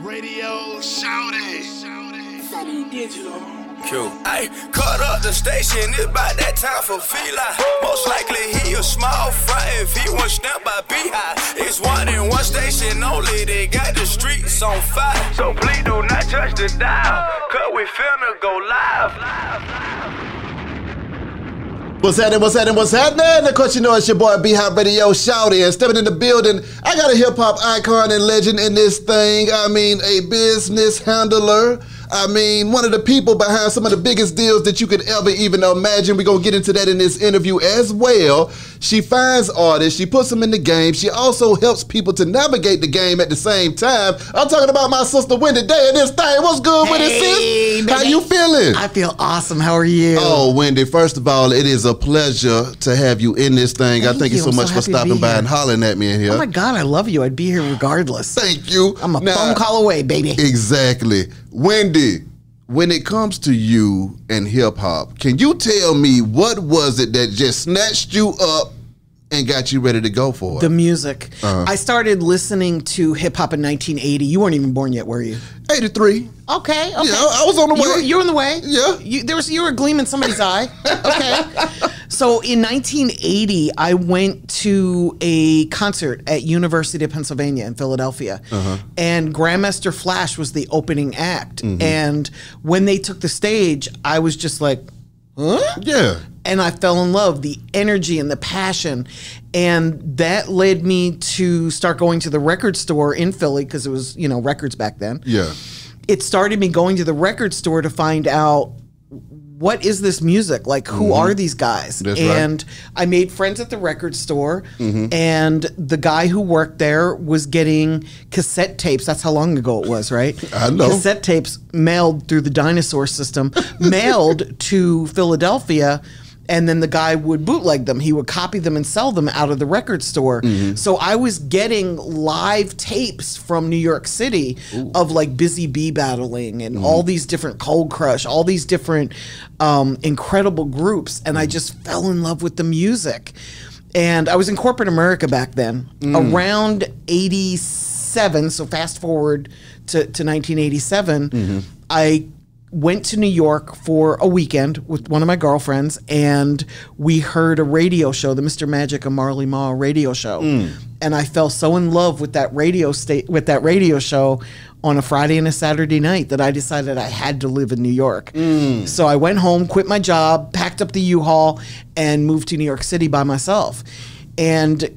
Radio Shouty. Sunny Digital. Q. Ay, cut up the station, it's about that time for Fila. Most likely he a small fry if he was snapped by Beehive. It's one in one station only, they got the streets on fire. So please do not touch the dial, cause we finna go live. live, live. What's happening? What's happening? What's happening? Of course, you know it's your boy Beehive Radio Shouty and stepping in the building. I got a hip hop icon and legend in this thing. I mean, a business handler. I mean, one of the people behind some of the biggest deals that you could ever even imagine. We're going to get into that in this interview as well. She finds artists, she puts them in the game. She also helps people to navigate the game at the same time. I'm talking about my sister Wendy Day and this thing. What's good with it, Hey, sis? How you feeling? I feel awesome. How are you? Oh, Wendy, first of all, it is a pleasure to have you in this thing. I Thank thank you you. so I'm so much for stopping by here. and hollering at me in here. Oh my God, I love you. I'd be here regardless. Thank you. I'm a Now, phone call away, baby. Exactly. Wendy, when it comes to you and hip hop, can you tell me what was it that just snatched you up and got you ready to go for it? The music. Uh-huh. I started listening to hip hop in 1980. You weren't even born yet, were you? 83. Okay. Okay. Yeah, I was on the way. you're on the way. Yeah. You, there was you were a gleam in somebody's eye. Okay. So in 1980, I went to a concert at University of Pennsylvania in Philadelphia, Uh-huh. and Grandmaster Flash was the opening act. Mm-hmm. And when they took the stage, I was just like, huh? Yeah. and I fell in love, the energy and the passion. And that led me to start going to the record store in Philly because it was, you know, records back then. Yeah. It started me going to the record store to find out what is this music? Like, who are these guys? Mm-hmm. That's right. Mm-hmm. and I made friends at the record store, and the guy who worked there was getting cassette tapes. That's how long ago it was, right? I know. Cassette tapes mailed through the dinosaur system, mailed to Philadelphia. And then the guy would bootleg them. He would copy them and sell them out of the record store. Mm-hmm. So I was getting live tapes from New York City of like Busy Bee battling and all Mm-hmm. these different Cold Crush, all these different um, incredible groups. And I just fell in love with the music. And I was in corporate America back then. Mm. Around 87, so fast forward to, to 1987, Mm-hmm. I went to New York for a weekend with one of my girlfriends, and we heard a radio show, the Mr. Magic of Marley Marl radio show, Mm. and I fell so in love with that radio state with that radio show on a Friday and a Saturday night that I decided I had to live in New York. Mm. So I went home, quit my job, packed up the U-Haul, and moved to New York City by myself, and.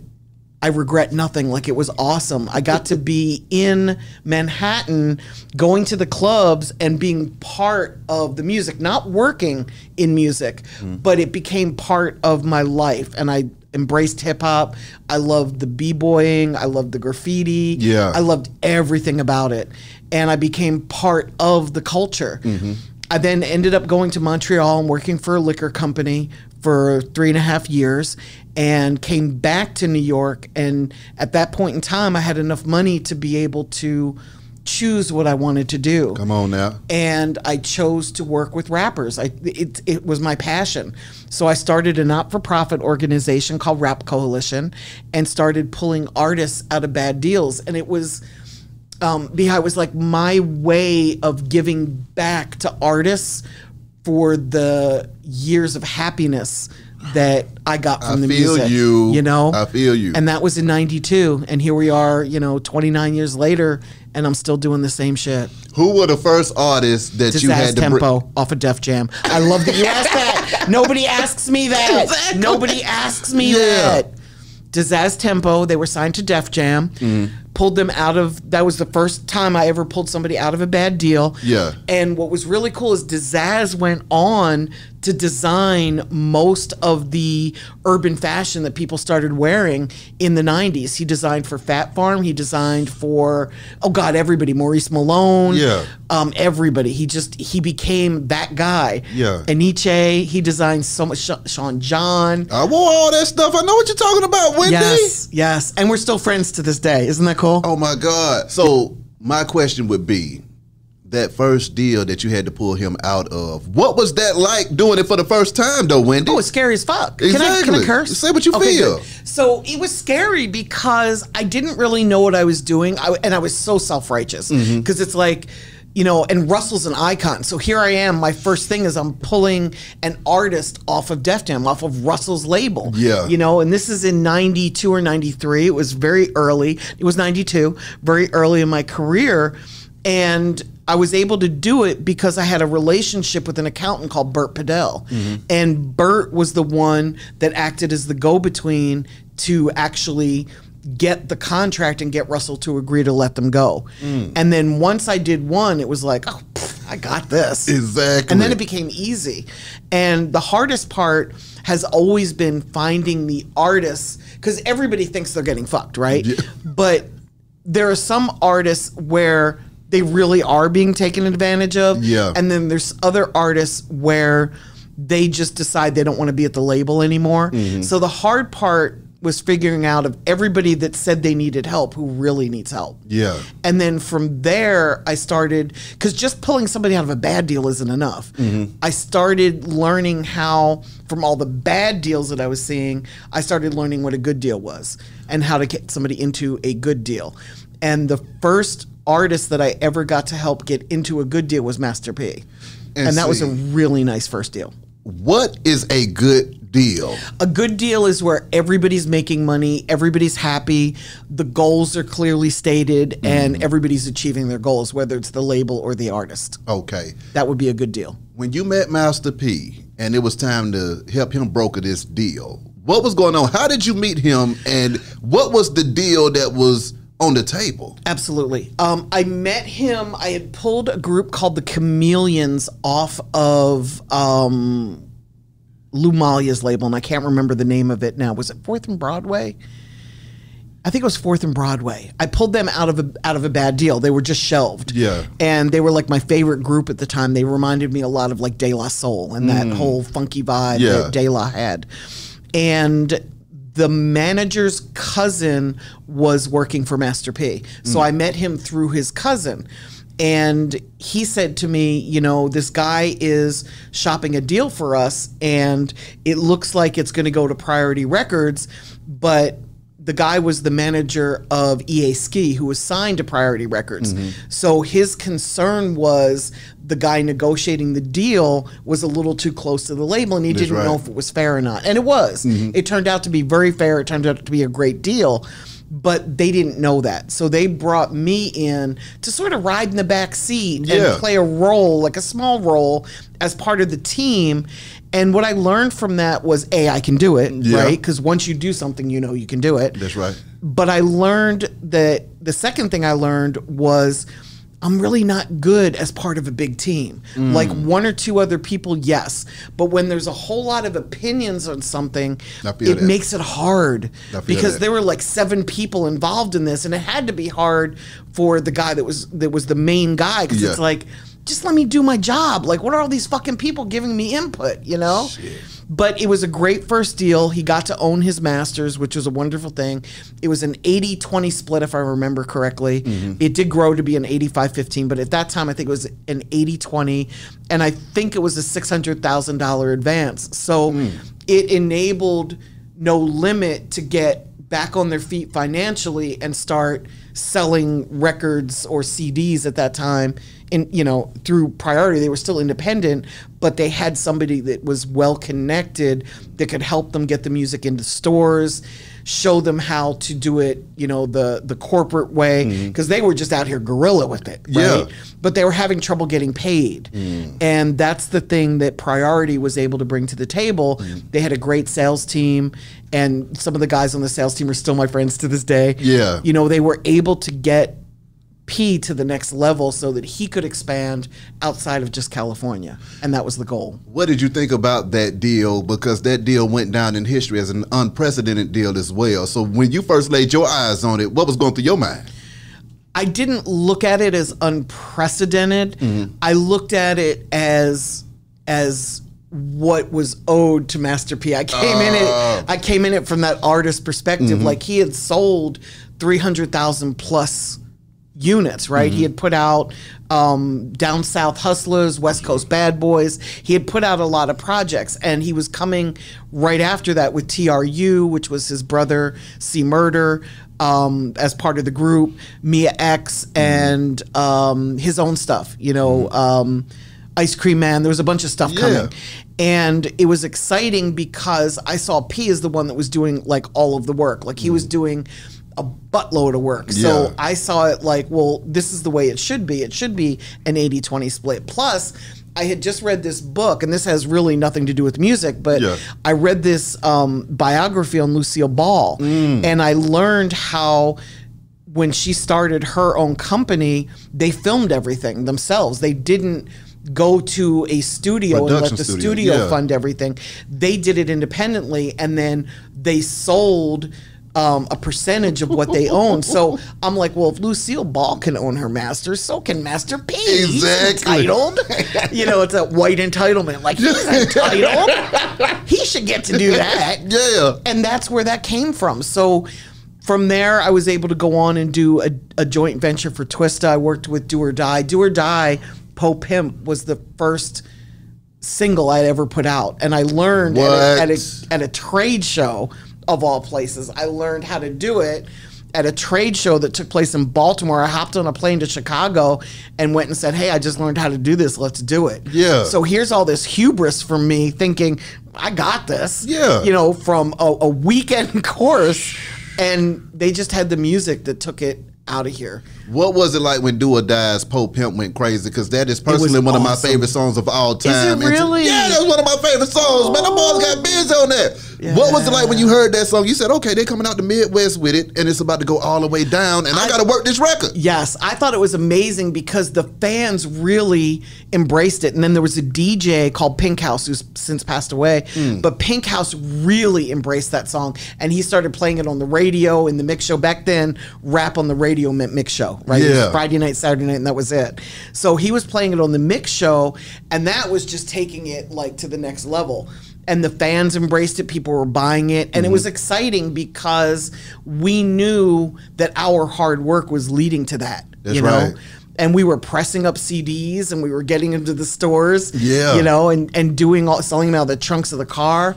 I regret nothing. Like it was awesome. I got to be in Manhattan, going to the clubs and being part of the music, not working in music, mm. but it became part of my life. And I embraced hip hop. I loved the b-boying. I loved the graffiti. Yeah. I loved everything about it. And I became part of the culture. Mm-hmm. I then ended up going to Montreal and working for a liquor company for three and a half years and came back to New York. And at that point in time, I had enough money to be able to choose what I wanted to do Come on now. and I chose to work with rappers. I it it was my passion. So I started a not-for-profit organization called Rap Coalition and started pulling artists out of bad deals and it was um Beehive was like my way of giving back to artists for the years of happiness that I got from I the feel music. you. You know? I feel you. And that was in 92 and here we are, you know, 29 years later and I'm still doing the same shit. Who were the first artists that you had to? Tempo off of Def Jam. I love that you asked that. Nobody asks me that. Exactly. Nobody asks me Yeah. that. Dizazz Tempo, they were signed to Def Jam. Mm-hmm. Pulled them out of that was the first time I ever pulled somebody out of a bad deal. Yeah. And what was really cool is Dizazz went on to design most of the urban fashion that people started wearing in the 90s. He designed for Fat Farm, he designed for oh god, everybody, Maurice Malone, Yeah. um, everybody. He just he became that guy. Yeah. Enyce, he designed so much. Sean John. I wore all that stuff. I know what you're talking about, Wendy. Yes, yes, and we're still friends to this day. Isn't that cool? Oh my God. So my question would be, that first deal that you had to pull him out of. What was that like doing it for the first time, though, Wendy? Oh, it's scary as fuck. Can I, can I curse? Say what you feel. good. So it was scary because I didn't really know what I was doing, I, and I was so self righteous because Mm-hmm. it's like. You know, and Russell's an icon. So here I am. My first thing is I'm pulling an artist off of Def Jam, off of Russell's label. Yeah. You know, and this is in 92 or 93. It was very early. It was 92, very early in my career. And I was able to do it because I had a relationship with an accountant called Bert Padell. Mm-hmm. And Bert was the one that acted as the go between to actually get the contract and get Russell to agree to let them go. And then once I did one, it was like, oh, pff, I got this. Exactly. And then it became easy. And the hardest part has always been finding the artists because everybody thinks they're getting fucked, right? But there are some artists where they really are being taken advantage of. Yeah. And then there's other artists where they just decide they don't want to be at the label anymore. Mm-hmm. So the hard part was figuring out of everybody that said they needed help who really needs help. Yeah. And then from there, I started because just pulling somebody out of a bad deal isn't enough. Mm-hmm. I started learning how, from all the bad deals that I was seeing, I started learning what a good deal was and how to get somebody into a good deal. And the first artist that I ever got to help get into a good deal was Master P. And And, that was a really nice first deal. What is a good deal? A good deal is where everybody's making money, everybody's happy, the goals are clearly stated, and mm-hmm. everybody's achieving their goals, whether it's the label or the artist. Okay. That would be a good deal. When you met Master P and it was time to help him broker this deal, what was going on? How did you meet him and what was the deal that was on the table? Absolutely. Um, I met him. I had pulled a group called the Chameleons off of um, Lou Maglia's label, and I can't remember the name of it now. Was it Fourth and Broadway? I think it was Fourth and Broadway. I pulled them out of a out of a bad deal. They were just shelved. Yeah. and they were like my favorite group at the time. They reminded me a lot of like De La Soul and that whole funky vibe Mm. Yeah. that De La had. And the manager's cousin was working for Master P. So mm. I met him through his cousin. And he said to me, you know, this guy is shopping a deal for us, and it looks like it's going to go to Priority Records, but the guy was the manager of EA Ski, who was signed to Priority Records. Mm-hmm. So his concern was the guy negotiating the deal was a little too close to the label, and he That's didn't know if it was fair or not. And it was. Mm-hmm. It turned out to be very fair. It turned out to be a great deal. But they didn't know that. So they brought me in to sort of ride in the back seat Yeah. and play a role, like a small role, as part of the team. And what I learned from that was A, I can do it, Yeah. right? Because once you do something, you know you can do it. That's right. But I learned that the second thing I learned was I'm really not good as part of a big team. Mm. Like one or two other people, yes. But when there's a whole lot of opinions on something, I feel it makes it hard because that. there were like seven people involved in this, and it had to be hard for the guy that was that was the main guy because Yeah. it's like, just let me do my job. Like, what are all these fucking people giving me input? You know. But it was a great first deal. He got to own his masters, which was a wonderful thing. It was an 80 20 split, if I remember correctly. Mm-hmm. It did grow to be an 85 15, but at that time, I think it was an 80 20. And I think it was a $600,000 advance. So hmm. it enabled No Limit to get back on their feet financially and start selling records or CDs at that time in you know through priority they were still independent but they had somebody that was well connected that could help them get the music into stores show them how to do it you know the the corporate way mm-hmm. because they were just out here guerrilla with it right Yeah. but they were having trouble getting paid. Mm. And that's the thing that Priority was able to bring to the table. Mm. They had a great sales team, and some of the guys on the sales team are still my friends to this day. Yeah. You know, they were able to get P to the next level so that he could expand outside of just California. And that was the goal. What did you think about that deal? Because that deal went down in history as an unprecedented deal as well. So when you first laid your eyes on it, what was going through your mind? I didn't look at it as unprecedented. Mm-hmm. I looked at it as as what was owed to Master P. I came in it oh. I came in it from that artist perspective. Mm-hmm. Like he had sold three hundred thousand plus units, right? He had put out um, Down South Hustlers, West Coast Bad Boys. He had put out a lot of projects, and he was coming right after that with TRU, which was his brother C Murder. Um, as part of the group, Mia X, and um, his own stuff, you know, um, Ice Cream Man. There was a bunch of stuff Yeah. coming. And it was exciting because I saw P as the one that was doing like all of the work. Like he was doing a buttload of work. So. Yeah. I saw it like, well, this is the way it should be. It should be an 80 20 split. Plus, I had just read this book, and this has really nothing to do with music, but Yeah. I read this um, biography on Lucille Ball, Mm. and I learned how when she started her own company, they filmed everything themselves. They didn't go to a studio and let the studio, studio yeah. fund everything. They did it independently, and then they sold. Um, a percentage of what they own. So I'm like, well, if Lucille Ball can own her masters, so can Master P. He's Exactly. entitled. you know, it's a white entitlement. Like he's entitled. he should get to do that Yeah. and that's where that came from. So from there, I was able to go on and do a, a joint venture for Twista. I worked with Do or Die. Do or Die, Po Pimp was the first single I'd ever put out, and I learned at a, at, a, at a trade show of all places. I learned how to do it. At a trade show that took place in Baltimore, I hopped on a plane to Chicago and went and said, Hey, I just learned how to do this. Let's do it. Yeah. So here's all this hubris from me thinking, I got this. Yeah. You know, from a, a weekend course. And they just had the music that took it out of here. What was it like when Do or Die's Po Pimp went crazy? Because that is personally one of my favorite songs of all time. And to- really? yeah, that's one of my favorite songs. Man, the boys got biz on that. What was it like when you heard that song? You said, okay, they're coming out the Midwest with it, and it's about to go all the way down, and I, got to work this record. Yes, I thought it was amazing because the fans really embraced it. And then there was a DJ called Pink House who's since passed away, Hmm. but Pink House really embraced that song and he started playing it on the radio in the mix show. Back then, rap on the radio meant mix show, right? Yeah. Friday night, Saturday night, and that was it. So he was playing it on the mix show, and that was just taking it like to the next level. And the fans embraced it, people were buying it, and it Mm-hmm. was exciting because we knew that our hard work was leading to that. That's you know? right. And we were pressing up CDs and we were getting into the stores, Yeah. you know, and, and doing all selling them out of the trunks of the car.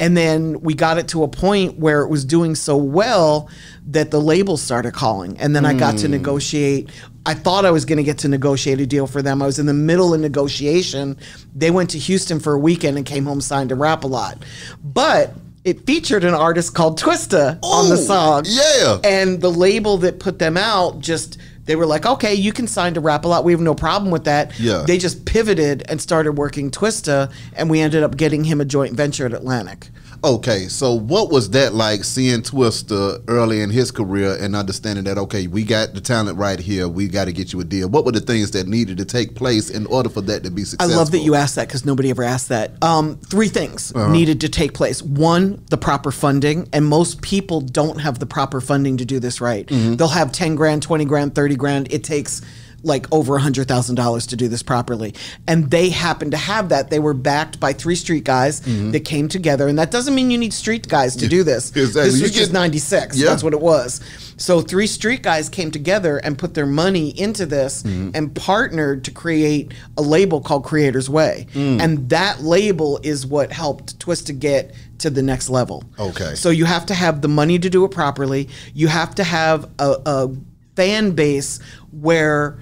And then we got it to a point where it was doing so well that the labels started calling. And then I got Hmm. to negotiate. I thought I was going to get to negotiate a deal for them. I was in the middle of negotiation. They went to Houston for a weekend and came home signed to Rap a Lot. But it featured an artist called Twista on the song. yeah. And the label that put them out just they were like, okay, you can sign to Rap a Lot. We have no problem with that. Yeah. They just pivoted and started working Twista, and we ended up getting him a joint venture at Atlantic. Okay, so what was that like seeing Twista early in his career and understanding that okay, we got the talent right here, we got to get you a deal. What were the things that needed to take place in order for that to be successful? I love that you asked that because nobody ever asked that. Um, three things Uh-huh. needed to take place. One, the proper funding, and most people don't have the proper funding to do this right. Mm-hmm. They'll have ten grand, twenty grand, thirty grand. It takes like over a hundred thousand dollars to do this properly, and they happen to have that. They were backed by three street guys that came together, and that doesn't mean you need street guys to do this. Mm-hmm. Exactly. This was just ninety six. Yeah. That's what it was. So three street guys came together and put their money into this Mm-hmm. and partnered to create a label called Creators Way. Mm. And that label is what helped Twist to get to the next level. Okay. So you have to have the money to do it properly. You have to have a, a fan base where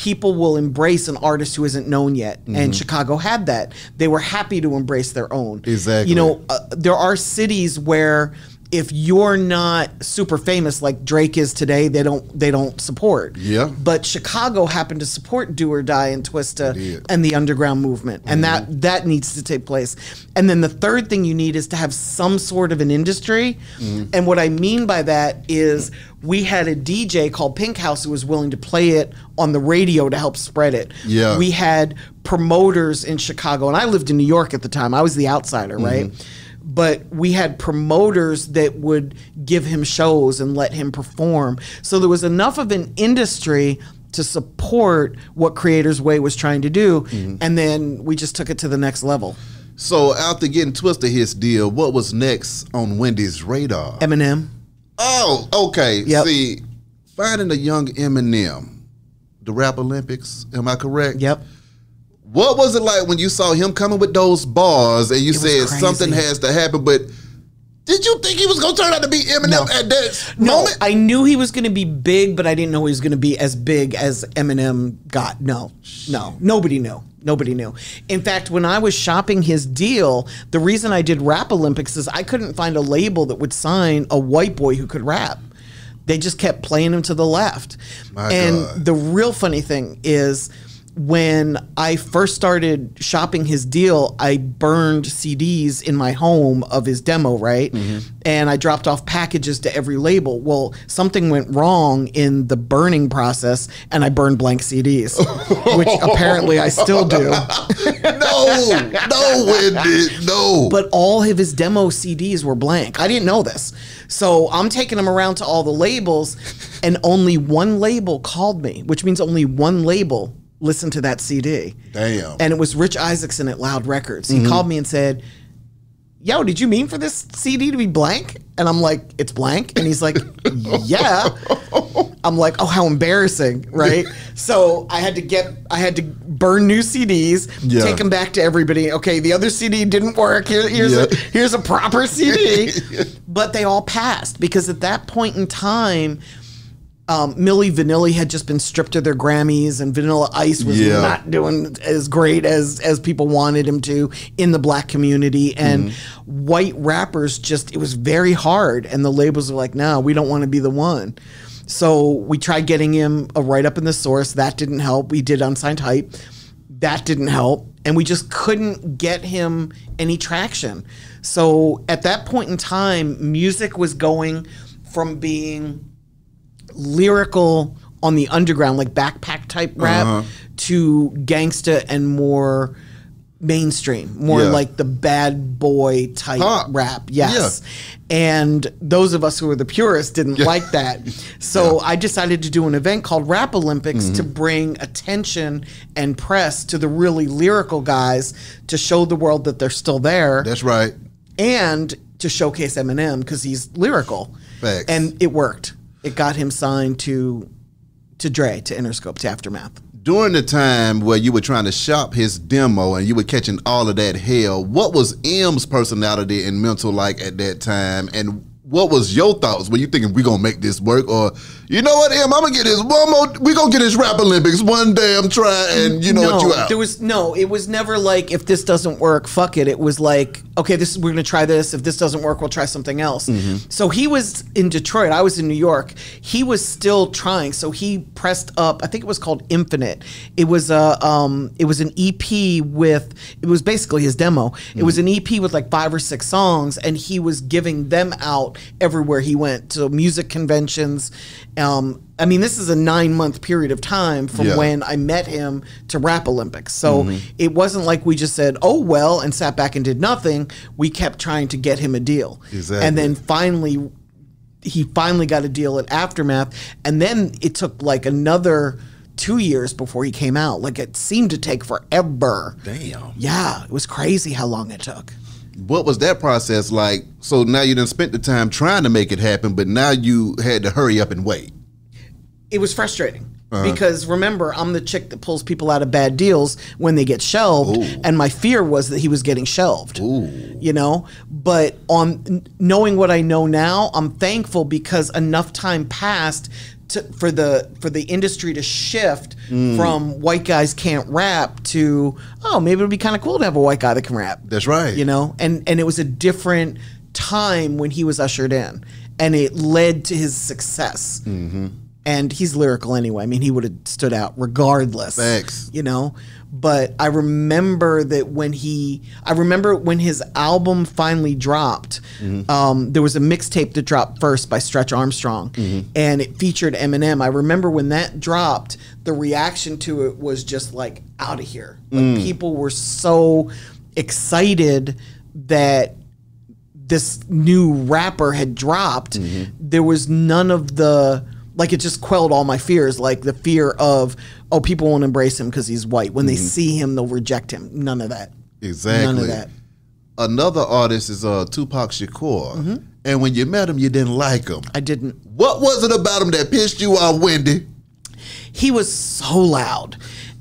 people will embrace an artist who isn't known yet. And Chicago had that. They were happy to embrace their own. Exactly. You know, uh, there are cities where if you're not super famous like Drake is today, they don't they don't support. Yeah. But Chicago happened to support Do or Die and Twista and the underground movement, and that mm-hmm. that needs to take place. And then the third thing you need is to have some sort of an industry. Mm-hmm. And what I mean by that is we had a DJ called Pink House who was willing to play it on the radio to help spread it. Yeah. We had promoters in Chicago, and I lived in New York at the time. I was the outsider, right? Mm-hmm. But we had promoters that would give him shows and let him perform. So there was enough of an industry to support what Creators Way was trying to do. Mm-hmm. And then we just took it to the next level. So after getting Twista his deal, what was next on Wendy's radar? Eminem. oh, okay. Yep. See, finding a young Eminem, the Rap Olympics. Am I correct? Yep. What was it like when you saw him coming with those bars and you was said something has to happen? But did you think he was gonna turn out to be Eminem No. at that No, moment? I knew he was going to be big, but I didn't know he was going to be as big as Eminem got. No, no, nobody knew. Nobody knew. In fact, when I was shopping his deal, the reason I did Rap Olympics is I couldn't find a label that would sign a white boy who could rap. They just kept playing him to the left. My and God. the real funny thing is when I first started shopping his deal, I burned CDs in my home of his demo, right? Mm-hmm. And I dropped off packages to every label. Well, something went wrong in the burning process, and I burned blank CDs, which apparently I still do. no, no, Wendy, no. But all of his demo CDs were blank. I didn't know this. So I'm taking him around to all the labels, and only one label called me, which means only one label listened to that CD. Damn. And it was Rich Isaacson at Loud Records. He mm-hmm. called me and said, Yo, did you mean for this CD to be blank? And I'm like, It's blank. And he's like, Yeah. I'm like, oh, how embarrassing, right? so I had to get, I had to burn new CDs, Yeah. take them back to everybody. Okay, the other CD didn't work. Here, here's a here's a proper CD, but they all passed because at that point in time. Um, Milli Vanilli had just been stripped of their Grammys, and Vanilla Ice was Yeah. not doing as great as as people wanted him to in the black community. And white rappers just it was very hard, and the labels were like, "No, we don't want to be the one." So we tried getting him a write up in the source. That didn't help. We did unsigned hype. That didn't help. And we just couldn't get him any traction. So at that point in time, music was going from being lyrical on the underground, like backpack type rap, Uh-huh. to gangsta and more mainstream, more Yeah. like the bad boy type Pop. rap. Yes. And those of us who were the purists didn't like that. So I decided to do an event called Rap Olympics to Mm-hmm. bring attention and press to the really lyrical guys to show the world that they're still there That's right. and to showcase Eminem because he's lyrical. Facts. And it worked. It got him signed to to Dre, to Interscope, to Aftermath. During the time where you were trying to shop his demo and you were catching all of that hell, what was M's personality and mental like at that time? And what was your thoughts? Were you thinking we're gonna make this work, or you know what, Em? I'm gonna get this one more. We gonna get this rap Olympics one damn try, and you know no, what you out. there was no. It was never like if this doesn't work, fuck it. It was like okay, this we're gonna try this. If this doesn't work, we'll try something else. Mm-hmm. So he was in Detroit. I was in New York. He was still trying. So he pressed up. I think it was called Infinite. It was a um. It was an EP with. It was basically his demo. It was an EP with like five or six songs, and he was giving them out everywhere he went to music conventions. Um, I mean, this is a nine month period of time from Yeah. when I met him to Rap Olympics. So it wasn't like we just said, oh, well, and sat back and did nothing. We kept trying to get him a deal. Exactly. And then finally, he finally got a deal at Aftermath. And then it took like another two years before he came out. Like it seemed to take forever. Damn. Yeah, it was crazy how long it took. What was that process like? So now you didn't spent the time trying to make it happen, but now you had to hurry up and wait. it was frustrating Uh-huh. because remember I'm the chick that pulls people out of bad deals when they get shelved Ooh. and my fear was that he was getting shelved Ooh. you know but on knowing what I know now I'm thankful because enough time passed to, for the for the industry to shift Mm. from white guys can't rap to oh maybe it'd be kind of cool to have a white guy that can rap That's right. you know and and it was a different time when he was ushered in and it led to his success Mm-hmm. and he's lyrical anyway i mean he would have stood out regardless Thanks. you know but i remember that when he i remember when his album finally dropped Mm-hmm. um, there was a mixtape that dropped first by stretch armstrong Mm-hmm. and it featured eminem i remember when that dropped the reaction to it was just like out of here like Mm. people were so excited that this new rapper had dropped, Mm-hmm. there was none of the like it just quelled all my fears, like the fear of oh people won't embrace him because he's white. When they see him, they'll reject him. None of that. Mm-hmm. Exactly. None of that. Another artist is uh, Tupac Shakur, Mm-hmm. and when you met him, you didn't like him. I didn't. What was it about him that pissed you off, Wendy? he was so loud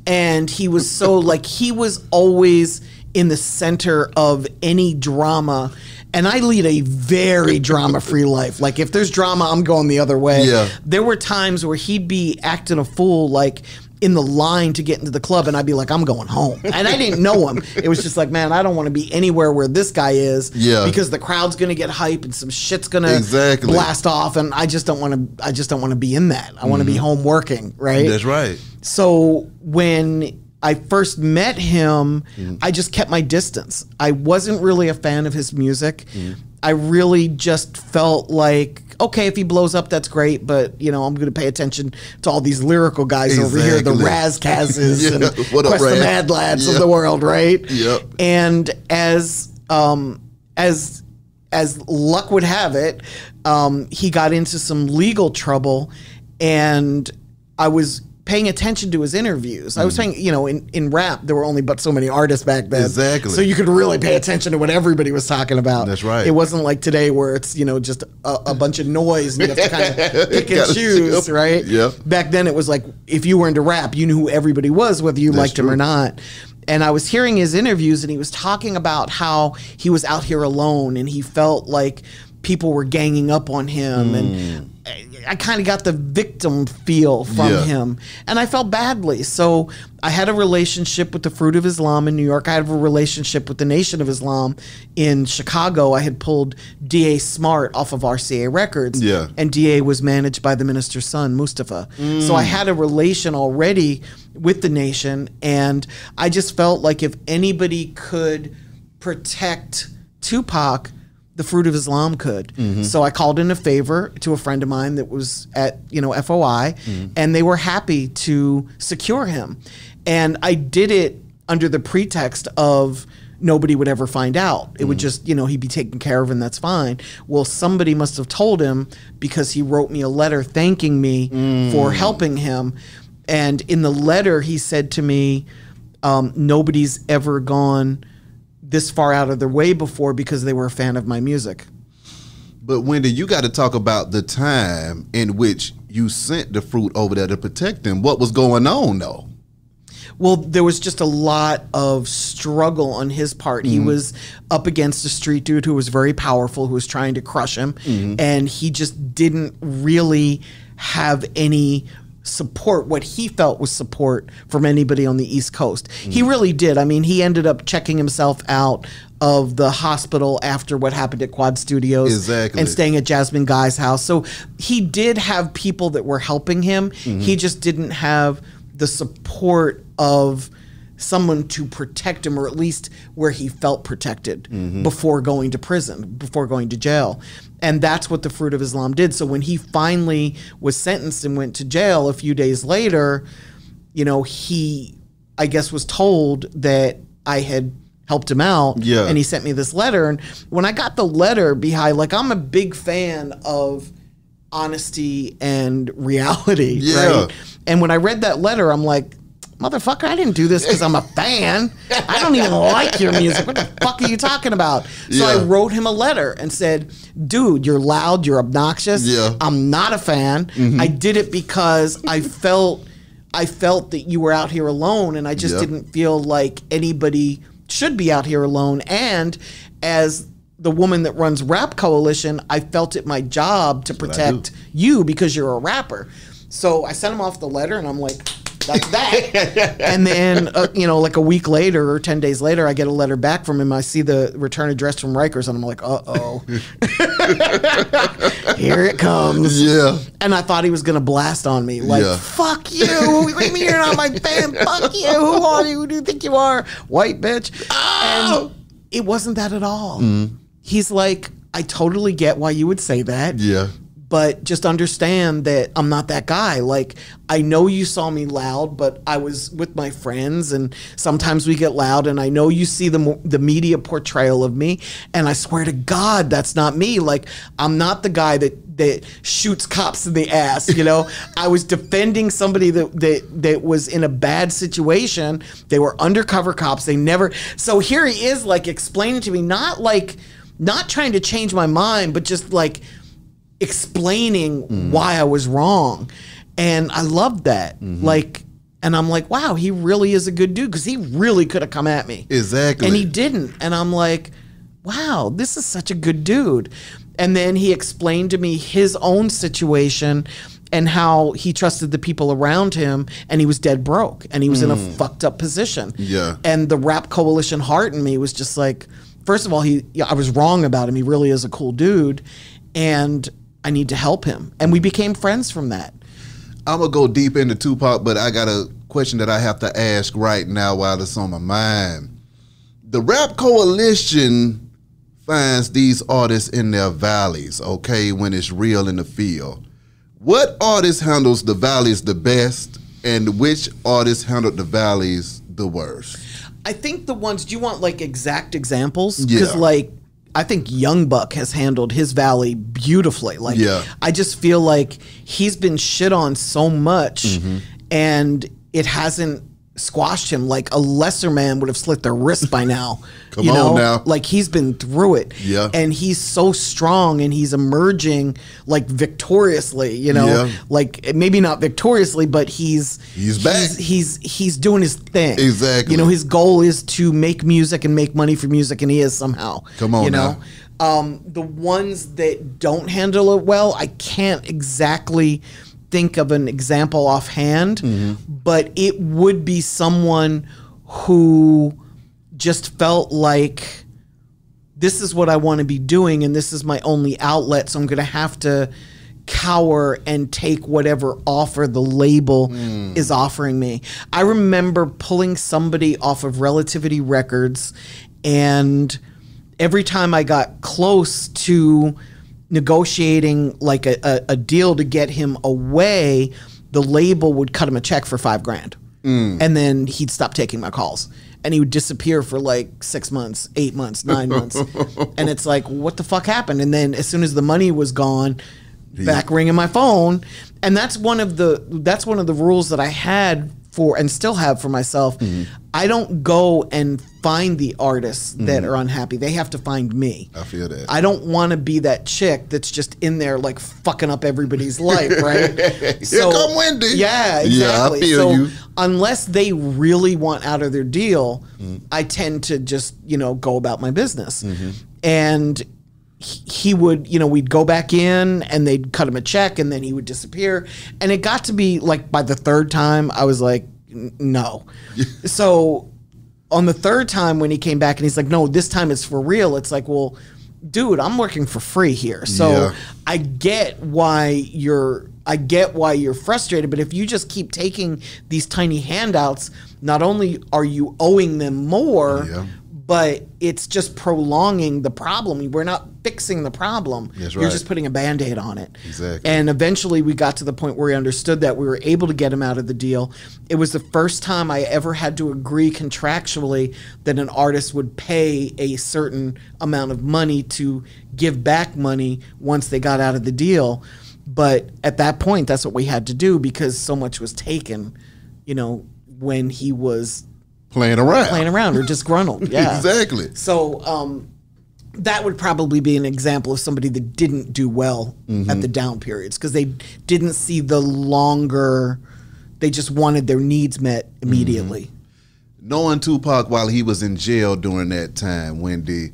and he was so like he was always in the center of any drama and I lead a very drama free life. Like if there's drama, I'm going the other way. Yeah. There were times where he'd be acting a fool like in the line to get into the club and I'd be like I'm going home. And I didn't know him. It was just like, man, I don't want to be anywhere where this guy is Yeah. because the crowd's going to get hype and some shit's going to Exactly. blast off and I just don't want to I just don't want to be in that. I want to be mm-hmm. home working, right? That's right. So when I first met him, I just kept my distance. I wasn't really a fan of his music. I really just felt like, okay, if he blows up, that's great, but you know, I'm going to pay attention to all these lyrical guys over here, the Exactly. Ras Kasses Yeah, and what Quest the? Mad Lads Yep. of the world, right? Yep. And as um, as as luck would have it, um, he got into some legal trouble, and I was paying attention to his interviews. I was mm-hmm. saying, you know, in, in rap, there were only but so many artists back then. Exactly. So you could really pay attention to what everybody was talking about. That's right. It wasn't like today where it's, you know, just a, a bunch of noise and you have to kind of pick and choose, choose. right? Yeah. Back then it was like if you were into rap, you knew who everybody was, whether you That's liked him or not. And I was hearing his interviews and he was talking about how he was out here alone and he felt like people were ganging up on him and mm. I, kind of got the victim feel from Yeah. him and I felt badly. So I had a relationship with the Fruit of Islam in New York. I had a relationship with the Nation of Islam in Chicago. I had pulled DA Smart off of RCA Records. Yeah. And DA was managed by the minister's son, Mustafa. So I mm. had a relation already with the nation. And I just felt like if anybody could protect Tupac, the fruit of Islam could. Mm-hmm. So I called in a favor to a friend of mine that was at, you know, FOI, mm-hmm. and they were happy to secure him. And I did it under the pretext of nobody would ever find out. It would mm-hmm. just, you know, he'd be taken care of and that's fine. Well, somebody must have told him because he wrote me a letter thanking me mm. for helping him. And in the letter, he said to me, um, nobody's ever gone this far out of their way before because they were a fan of my music. But Wendy, you got to talk about the time in which you sent the fruit over there to protect him. What was going on, though? Well, there was just a lot of struggle on his part. He mm-hmm. was up against a street dude who was very powerful, who was trying to crush him, mm-hmm. and he just didn't really have any support what he felt was support from anybody on the east coast. He mm. really did. I mean he ended up checking himself out of the hospital after what happened at quad studios Exactly. and staying at jasmine guy's house. So he did have people that were helping him. Mm-hmm. He just didn't have the support of someone to protect him or at least where he felt protected mm-hmm. before going to prison before going to jail. And that's what the fruit of islam did. So when he finally was sentenced and went to jail a few days later you know he i guess was told that i had helped him out Yeah. and he sent me this letter. And when i got the letter behind like i'm a big fan of honesty and reality Yeah. right? And when i read that letter i'm like motherfucker i didn't do this because i'm a fan. I don't even like your music. What the fuck are you talking about? So i wrote him a letter and said dude you're loud you're obnoxious. Yeah. i'm not a fan. Mm-hmm. I did it because i felt i felt that you were out here alone and i just Yeah. didn't feel like anybody should be out here alone. And as the woman that runs rap coalition i felt it my job to what I protect you because you're a rapper. So i sent him off the letter and i'm like that's that and then uh, you know like a week later or 10 days later i get a letter back from him i see the return address from rikers and i'm like uh-oh here it comes Yeah. and I thought he was gonna blast on me, like Yeah. "fuck you, you mean you're not my fan? Fuck you, who are you? Who do you think you are, white bitch?" And it wasn't that at all. He's like, "I totally get why you would say that, Yeah. But just understand that I'm not that guy. Like, I know you saw me loud, but I was with my friends, and sometimes we get loud. And I know you see the the media portrayal of me, and I swear to God, that's not me. Like, I'm not the guy that that shoots cops in the ass. You know, I was defending somebody that that that was in a bad situation. They were undercover cops. They never. So here he is, like explaining to me, not like not trying to change my mind, but just like explaining mm. why I was wrong. And I loved that. Mm-hmm. Like, and I'm like, wow, he really is a good dude because he really could have come at me. Exactly. And he didn't. And I'm like, wow, this is such a good dude. And then he explained to me his own situation and how he trusted the people around him and he was dead broke and he was in a mm. fucked up position. Yeah. And the rap coalition heart in me was just like, first of all, he yeah, I was wrong about him. He really is a cool dude. And I need to help him. And we became friends from that. I'm gonna go deep into Tupac, but I got a question that I have to ask right now while it's on my mind. The Rap Coalition finds these artists in their valleys, okay, when it's real in the field. What artist handles the valleys the best, and which artist handled the valleys the worst? I think the ones. Do you want like exact examples? Because Yeah. like I think Young Buck has handled his valley beautifully. Like Yeah. I just feel like he's been shit on so much, Mm-hmm. and it hasn't squashed him. Like a lesser man would have slit their wrist by now. Come you on know? now. Like he's been through it. Yeah. And he's so strong and he's emerging like victoriously, you know? Yeah. Like maybe not victoriously, but he's He's back. He's he's, he's doing his thing. Exactly. You know, his goal is to make music and make money for music, and he is somehow. Come on you know. now. Um, the ones that don't handle it well, I can't exactly think of an example offhand, Mm-hmm. but it would be someone who just felt like this is what I want to be doing and this is my only outlet, so I'm going to have to cower and take whatever offer the label is offering me. I remember pulling somebody off of Relativity Records and every time I got close to negotiating like a, a, a deal to get him away, the label would cut him a check for five grand. Mm. And then he'd stop taking my calls. And he would disappear for like six months, eight months, nine months. and it's like, what the fuck happened? And then as soon as the money was gone, back ringing my phone. And that's one of the that's one of the rules that I had for and still have for myself. I don't go and find the artists that are unhappy. They have to find me. I feel that. I don't want to be that chick that's just in there like fucking up everybody's life, right? Here come Wendy. Yeah, Yeah, I exactly. feel so you. unless they really want out of their deal, Mm. I tend to just you know go about my business. Mm-hmm. And he would, you know, we'd go back in and they'd cut him a check and then he would disappear. And it got to be like by the third time, I was like, no. so on the third time when he came back and he's like, no, this time it's for real. It's like, well, dude, I'm working for free here. So Yeah. I get why you're I get why you're frustrated, but if you just keep taking these tiny handouts, not only are you owing them more, Yeah. But it's just prolonging the problem. We're not fixing the problem. That's You're right. just putting a band-aid on it. Exactly. And eventually we got to the point where we understood that we were able to get him out of the deal. It was the first time I ever had to agree contractually that an artist would pay a certain amount of money to give back money once they got out of the deal. But at that point, that's what we had to do because so much was taken, you know, when he was Playing around. playing around or disgruntled. Yeah. Exactly. So um, that would probably be an example of somebody that didn't do well at the down periods because they didn't see the longer. They just wanted their needs met immediately. Knowing Tupac while he was in jail during that time, Wendy,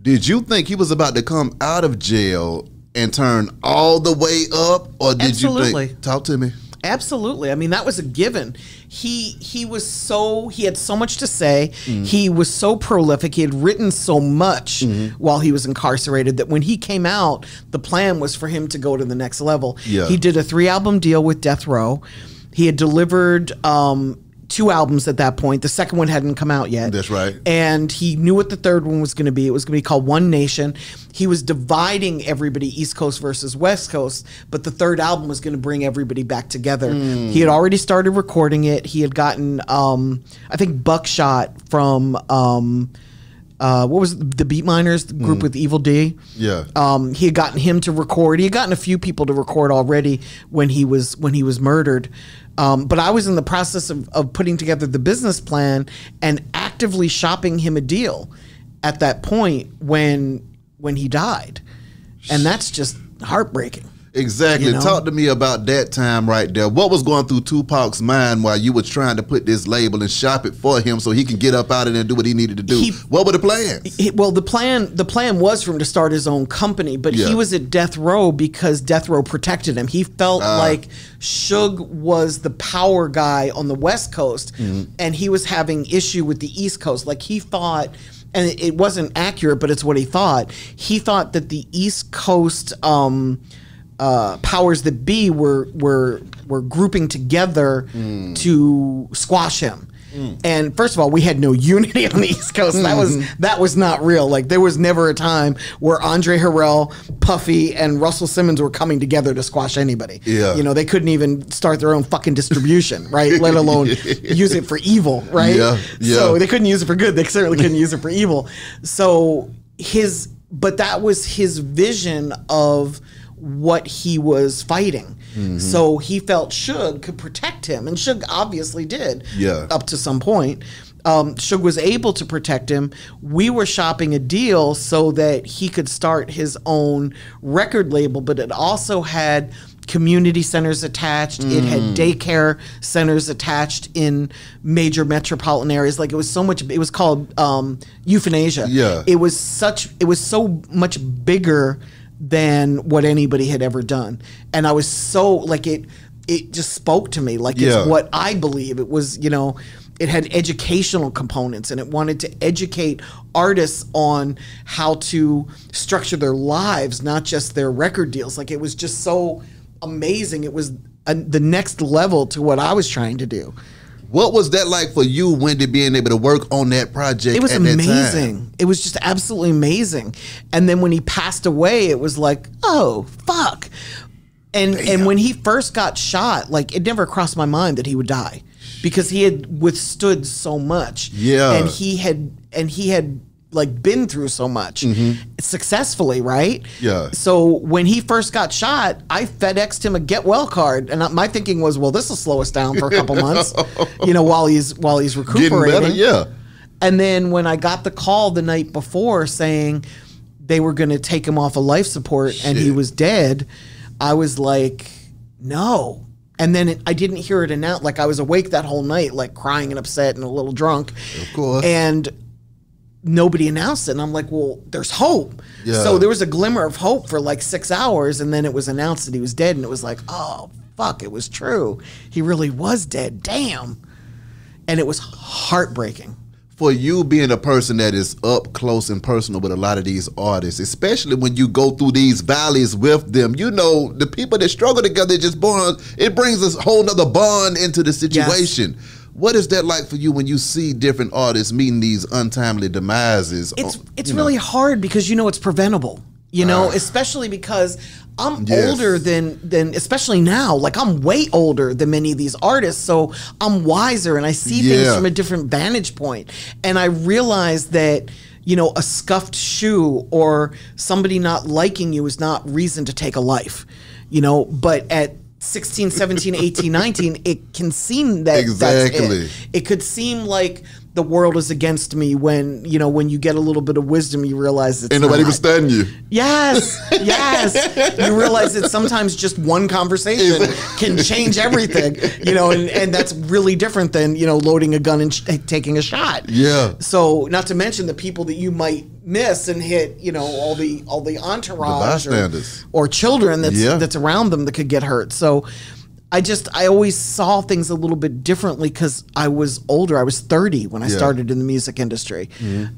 did you think he was about to come out of jail and turn all the way up, or did you think? Talk to me. Absolutely. I mean, that was a given. He he was so he had so much to say. He was so prolific. He had written so much while he was incarcerated that when he came out, the plan was for him to go to the next level. Yeah. He did a three album deal with Death Row. He had delivered um, two albums at that point. The second one hadn't come out yet. That's right. And he knew what the third one was going to be. It was going to be called One Nation. He was dividing everybody East Coast versus West Coast, but the third album was going to bring everybody back together. He had already started recording it. He had gotten, um, I think, Buckshot from. Um, uh, what was it? the Beatminerz the group with Evil Dee? Yeah. Um, he had gotten him to record. He had gotten a few people to record already when he was when he was murdered. Um, but I was in the process of, of putting together the business plan and actively shopping him a deal at that point when when he died, and that's just heartbreaking. Exactly. You know? Talk to me about that time right there. What was going through Tupac's mind while you were trying to put this label and shop it for him so he can get up out of there and do what he needed to do? He- what were the plans? He- well, the plan the plan was for him to start his own company, but Yeah. he was at death row because death row protected him. He felt Ah. like Suge was the power guy on the West Coast, Mm-hmm. and he was having issue with the East Coast. Like he thought. And it- it wasn't accurate, but it's what he thought. He thought that the East Coast um, uh, powers that be were were were grouping together Mm. to squash him. And first of all, we had no unity on the East Coast. That was Mm-hmm. that was not real. Like there was never a time where Andre Harrell, Puffy, and Russell Simmons were coming together to squash anybody. Yeah. you know they couldn't even start their own fucking distribution, right? Let alone use it for evil, right? Yeah, yeah. So they couldn't use it for good. They certainly couldn't use it for evil. So his, but that was his vision of what he was fighting. Mm-hmm. So he felt Suge could protect him, and Suge obviously did. Yeah. Up to some point. Um, Suge was able to protect him. We were shopping a deal so that he could start his own record label, but it also had community centers attached. It had Mm. daycare centers attached in major metropolitan areas. Like it was so much. It was called um, Euphanasia. Yeah. It was such. It was so much bigger than what anybody had ever done, and I was so like it. It just spoke to me like Yeah. it's what I believe. It was you know. It had educational components and it wanted to educate artists on how to structure their lives, not just their record deals. Like it was just so amazing. It was a, the next level to what I was trying to do. What was that like for you, Wendy, being able to work on that project? It was at that time? amazing. It was just absolutely amazing. And then when he passed away, it was like, oh fuck. And and when he first got shot, like it never crossed my mind that he would die because he had withstood so much. Yeah. And he had and he had like been through so much successfully, right? Mm-hmm. Yeah. So when he first got shot, I FedExed him a get well card, and my thinking was, well, this will slow us down for a couple months, you know, while he's while he's recuperating. better, yeah. And then when I got the call the night before saying they were going to take him off of life support and he was dead, I was like, no. And then it, I didn't hear it announced. Like I was awake that whole night, like crying and upset and a little drunk. Of course. And nobody announced it. And I'm like, well, there's hope. Yeah. So there was a glimmer of hope for like six hours. And then it was announced that he was dead. And it was like, oh, fuck, it was true. He really was dead. Damn. And it was heartbreaking. for you being a person that is up close and personal with a lot of these artists, especially when you go through these valleys with them, you know, the people that struggle together just born, it brings a whole nother bond into the situation. What is that like for you when you see different artists meeting these untimely demises? it's on- it's you know? really hard because you know it's preventable. You know, Ah. especially because I'm Yes. older than than especially now. Like I'm way older than many of these artists, so I'm wiser and I see things from a different vantage point. And I realize that you know a scuffed shoe or somebody not liking you is not reason to take a life. You know, but at 16, 17, 18, 19, it can seem that Exactly. it it could seem like the world is against me when you know when you get a little bit of wisdom you realize it's Ain't nobody not. studying you. yes yes you realize that sometimes just one conversation can change everything you know and, and that's really different than you know loading a gun and sh- taking a shot Yeah. so not to mention the people that you might miss and hit you know all the all the entourage The or- or, children that's Yeah. that's around them that could get hurt so I just I always saw things a little bit differently because I was older. I was 30 when I Yeah. Started in the music industry,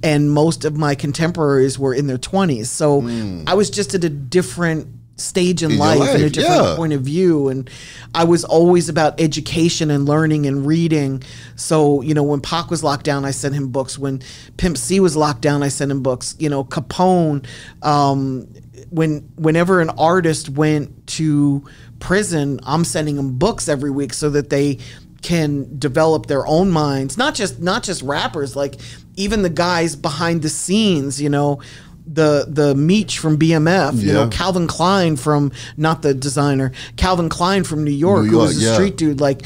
and most of my contemporaries were in their 20s. So I was just at a different stage in, Mm. your life, and a different yeah. point of view. And I was always about education and learning and reading. So you know, when Pac was locked down, I sent him books. When Pimp C was locked down, I sent him books. You know, Capone. Um, when whenever an artist went to prison, I'm sending them books every week so that they can develop their own minds. Not just not just rappers, like even the guys behind the scenes. You know, the the Meech from BMF. You know, Yeah. Calvin Klein from not the designer, Calvin Klein from New York, New who was a yeah. street dude. Like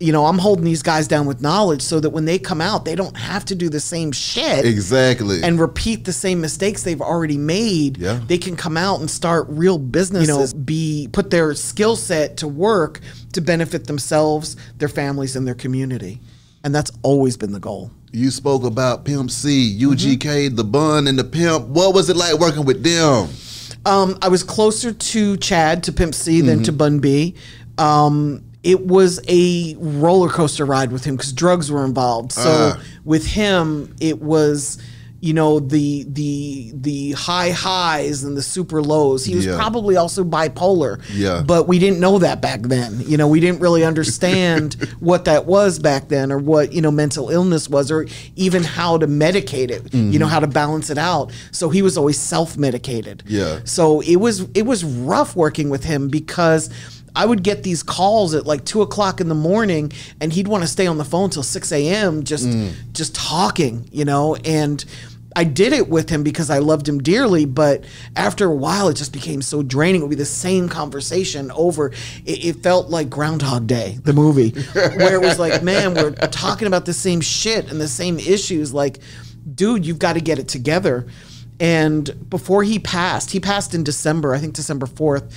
you know, I'm holding these guys down with knowledge so that when they come out, they don't have to do the same shit Exactly. and repeat the same mistakes they've already made. Yeah. They can come out and start real businesses, you know, be put their skill set to work to benefit themselves, their families, and their community. And that's always been the goal. you spoke about Pimp C, UGK, the Bun, and the Pimp. What was it like working with them? Um, I was closer to Chad, to Pimp C, than to Bun B. Um, it was a roller coaster ride with him because drugs were involved. So Ah. with him, it was, you know, the the the high highs and the super lows. He was Yeah. probably also bipolar. Yeah. But we didn't know that back then. You know, we didn't really understand what that was back then or what, you know, mental illness was or even how to medicate it, you know, how to balance it out. So he was always self-medicated. Yeah. So it was it was rough working with him because I would get these calls at like two o'clock in the morning, and he'd want to stay on the phone till six a.m. just mm. just talking, you know. And I did it with him because I loved him dearly, but after a while, it just became so draining. It would be the same conversation over. It, it felt like Groundhog Day, the movie, where it was like, man, we're talking about the same shit and the same issues. Like, dude, you've got to get it together. And before he passed, he passed in December, I think December 4th.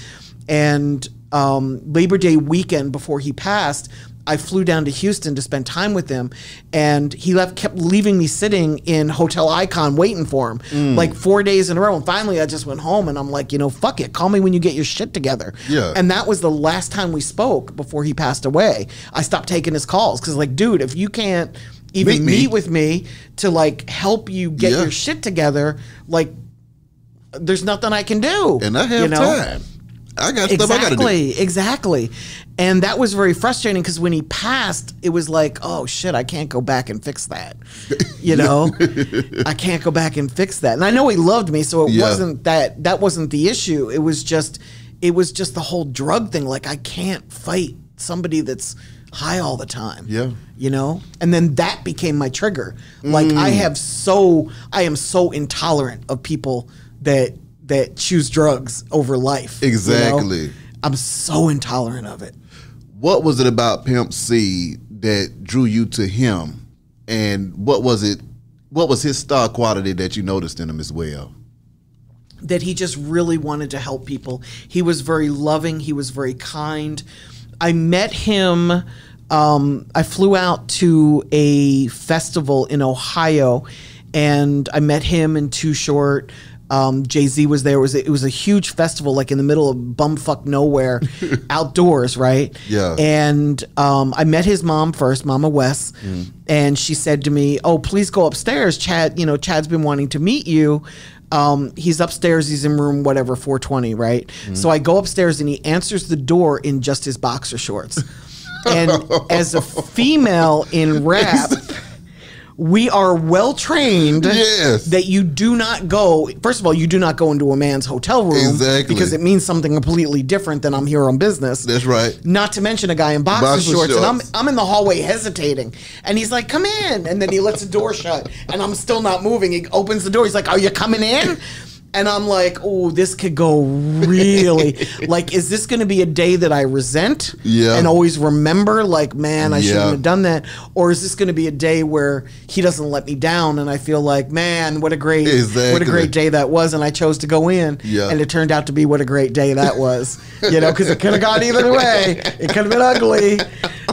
And um, Labor Day weekend before he passed, I flew down to Houston to spend time with him. And he left, kept leaving me sitting in Hotel Icon waiting for him, like four days in a row. And finally, I just went home and I'm like, you know, fuck it. Call me when you get your shit together. Yeah. And that was the last time we spoke before he passed away. I stopped taking his calls because, like, dude, if you can't even Meet me. meet with me to like help you get Yeah. your shit together, like there's nothing I can do. And I have you know? time. I got stuff I got to do. Exactly, exactly. And that was very frustrating because when he passed, it was like, oh shit, I can't go back and fix that. You know, I can't go back and fix that. And I know he loved me, so it Yeah. wasn't that. That wasn't the issue. It was just, it was just the whole drug thing. Like I can't fight somebody that's high all the time. Yeah. You know, and then that became my trigger. Like I Mm. have so, I am so intolerant of people that that choose drugs over life. you know? Exactly. I'm so intolerant of it. What was it about Pimp C that drew you to him? And what was it? What was his star quality that you noticed in him as well? That he just really wanted to help people. He was very loving. He was very kind. I met him. Um, I flew out to a festival in Ohio, and I met him in Too Short. Um, Jay Z was there. It was it was a huge festival, like in the middle of bumfuck nowhere, outdoors, right? Yeah. And um, I met his mom first, Mama Wes, and she said to me, "Oh, please go upstairs. Chad, you know, Chad's been wanting to meet you. Um, he's upstairs. He's in room whatever, 420, right? So I go upstairs, and he answers the door in just his boxer shorts. and as a female in rap." We are well trained Yes. that you do not go. First of all, you do not go into a man's hotel room Exactly. because it means something completely different than I'm here on business. That's right. Not to mention a guy in boxer, Boxer shorts, and I'm. I'm in the hallway hesitating, and he's like, "Come in," and then he lets the door shut, and I'm still not moving. He opens the door. He's like, "Are you coming in?" And I'm like, "Oh, this could go really like. Is this going to be a day that I resent? Yeah. and always remember, like, man, I Yeah. shouldn't have done that, or is this going to be a day where he doesn't let me down, and I feel like, man, what a great, what a great day that was, and I chose to go in, Yeah. and it turned out to be what a great day that was, you know, because it could have gone either way. It could have been ugly,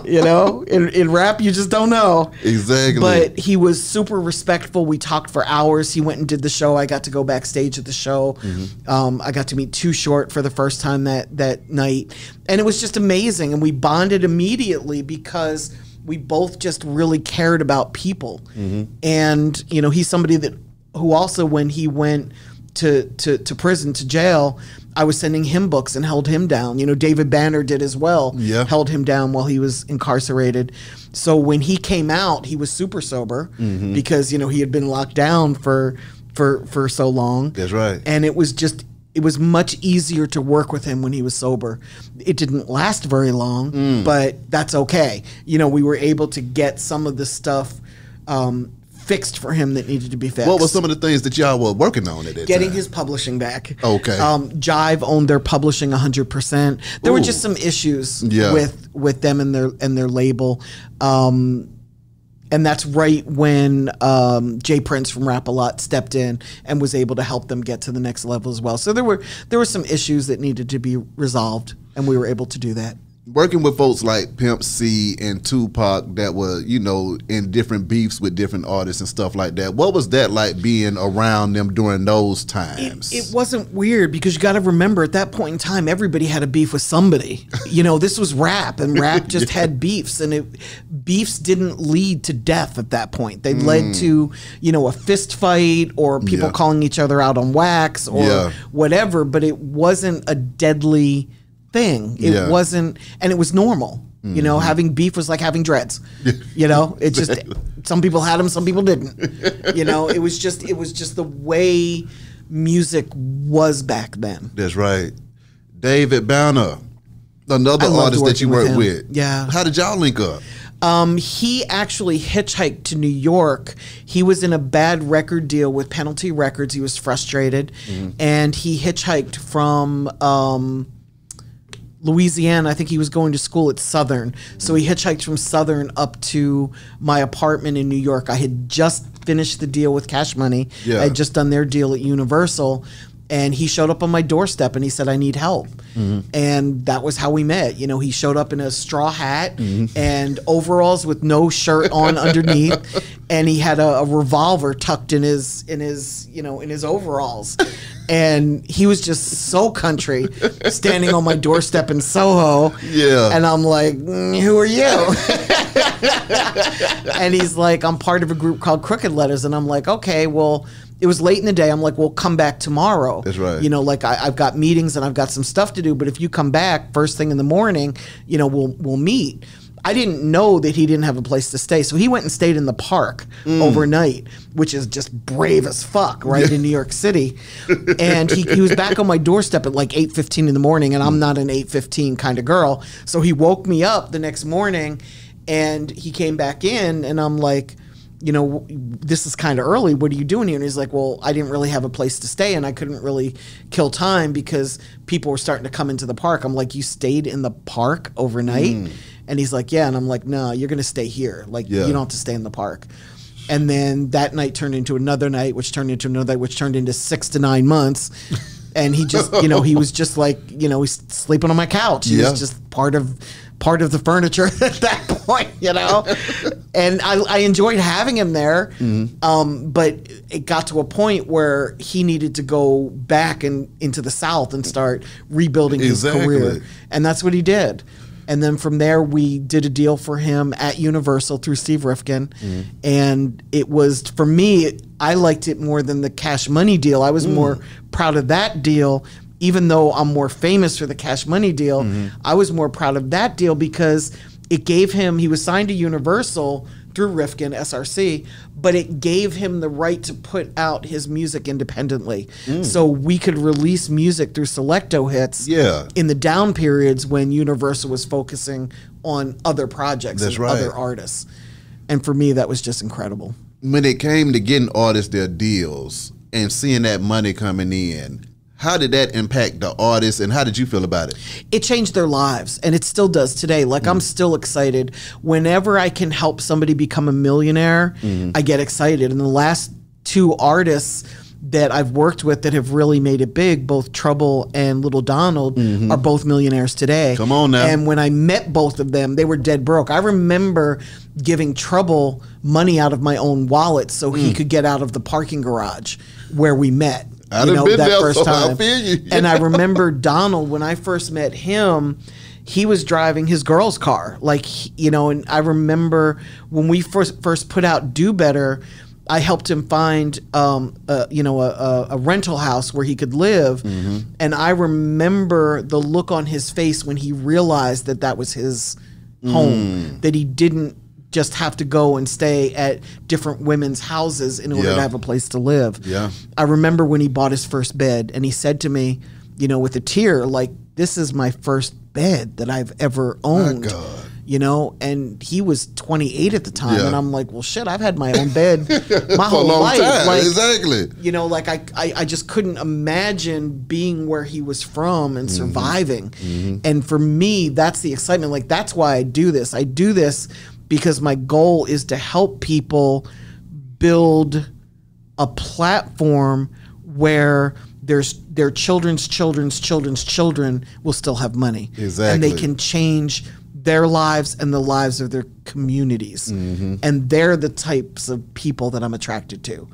you know. In, in rap, you just don't know. Exactly. But he was super respectful. We talked for hours. He went and did the show. I got to go backstage at the show. Mm-hmm. Um, I got to meet Too Short for the first time that that night, and it was just amazing. And we bonded immediately because we both just really cared about people. Mm-hmm. And you know, he's somebody that who also when he went to, to, to prison to jail. I was sending him books and held him down. You know, David Banner did as well. Yeah. Held him down while he was incarcerated. So when he came out, he was super sober Mm-hmm. because you know he had been locked down for for for so long. That's right. And it was just it was much easier to work with him when he was sober. It didn't last very long, Mm. but that's okay. You know, we were able to get some of the stuff um, fixed for him that needed to be fixed. What were some of the things that y'all were working on at that Getting time? his publishing back. Okay. Um, Jive owned their publishing 100%. There were just some issues Yeah. with with them and their and their label. Um, and that's right when um, J Prince from Rap a Lot stepped in and was able to help them get to the next level as well. So there were there were some issues that needed to be resolved, and we were able to do that. Working with folks like Pimp C and Tupac that were, you know, in different beefs with different artists and stuff like that. What was that like being around them during those times? It wasn't weird because you got to remember at that point in time, everybody had a beef with somebody. You know, this was rap, and rap just had beefs, and it, beefs didn't lead to death at that point. They led to you know a fist fight or people Mm. Yeah. calling each other out on wax or Yeah. whatever. But it wasn't a deadly thing. It Yeah. Mm-hmm. wasn't, and it was normal. You know, having beef was like having dreads. You know, it just some people had them, some people didn't. You know, it was just it was just the way music was back then. That's right. David Banner, another artist that you worked with with. Yeah. How did y'all link up? Um, he actually hitchhiked to New York. He was in a bad record deal with Penalty Records. He was frustrated, and he hitchhiked from um, Louisiana. I think he was going to school at Southern, so he hitchhiked from Southern up to my apartment in New York. I had just finished the deal with Cash Money. Yeah. I had just done their deal at Universal. And he showed up on my doorstep and he said, I need help. And that was how we met. You know, he showed up in a straw hat and overalls with no shirt on underneath. And he had a, a revolver tucked in his in his, you know, in his overalls. And he was just so country, standing on my doorstep in Soho. Yeah. And I'm like, "Mm, who are you? and he's like, I'm part of a group called Crooked Lettaz. And I'm like, okay, well, it was late in the day. I'm like, well, come back tomorrow. That's right. You know, like I, I've got meetings and I've got some stuff to do. But if you come back first thing in the morning, you know, we'll we'll meet. I didn't know that he didn't have a place to stay, so he went and stayed in the park Mm. overnight, which is just brave as fuck, right in New York City. And he, he was back on my doorstep at like eight fifteen in the morning, and I'm not an eight fifteen kind of girl, so he woke me up the next morning, and he came back in, and I'm like you know, this is kind of early. What are you doing here? And he's like, well, I didn't really have a place to stay and I couldn't really kill time because people were starting to come into the park. I'm like, you stayed in the park overnight? Hmm. And he's like, yeah. And I'm like, no, you're going to stay here. Like, Yeah. you don't have to stay in the park. And then that night turned into another night, which turned into another night, which turned into six to nine months. And he just, you know, he was just like, you know, he's sleeping on my couch. He Yeah. was just part of part of the furniture at that point, you know. and I, I enjoyed having him there, mm-hmm. um, but it got to a point where he needed to go back and into the South and start rebuilding Exactly. his career, and that's what he did. And then from there, we did a deal for him at Universal through Steve Rifkin, mm-hmm. and it was for me. I liked it more than the Cash Money deal. I was mm. more proud of that deal even though I'm more famous for the cash money deal, mm-hmm. I was more proud of that deal because it gave him, he was signed to Universal through Rifkin, SRC, but it gave him the right to put out his music independently. Mm. So we could release music through Select-O-Hits Yeah. in the down periods when Universal was focusing on other projects That's and right. other artists. And for me, that was just incredible. When it came to getting artists their deals and seeing that money coming in, how did that impact the artists and how did you feel about it? it changed their lives and it still does today like i'm mm. still excited whenever i can help somebody become a millionaire mm-hmm. i get excited and the last two artists that I've worked with that have really made it big, both Trouble and Lil Donald, mm-hmm. are both millionaires today. Come on now. And when I met both of them, they were dead broke. I remember giving Trouble money out of my own wallet so he mm. could get out of the parking garage where we met. Mm. I done been there, so I feel you. and I remember Donald when I first met him. He was driving his girl's car, like you know. And I remember when we first first put out "Do Better," I helped him find, um, a, you know, a, a, a rental house where he could live. Mm-hmm. And I remember the look on his face when he realized that that was his Mm. home, that he didn't just have to go and stay at different women's houses in order Yeah. to have a place to live. Yeah. I remember when he bought his first bed and he said to me, you know, with a tear, like, this is my first bed that I've ever owned. God. you know, and he was 28 at the time, Yeah. and I'm like, well, shit, I've had my own bed my whole long life, time. like, exactly. you know, like I, I, I just couldn't imagine being where he was from and Mm-hmm. surviving. And for me, that's the excitement. Like that's why I do this. I do this because my goal is to help people build a platform where there's their children's children's children's children will still have money. exactly. And they can change their lives and the lives of their communities. Mm-hmm. And they're the types of people that I'm attracted to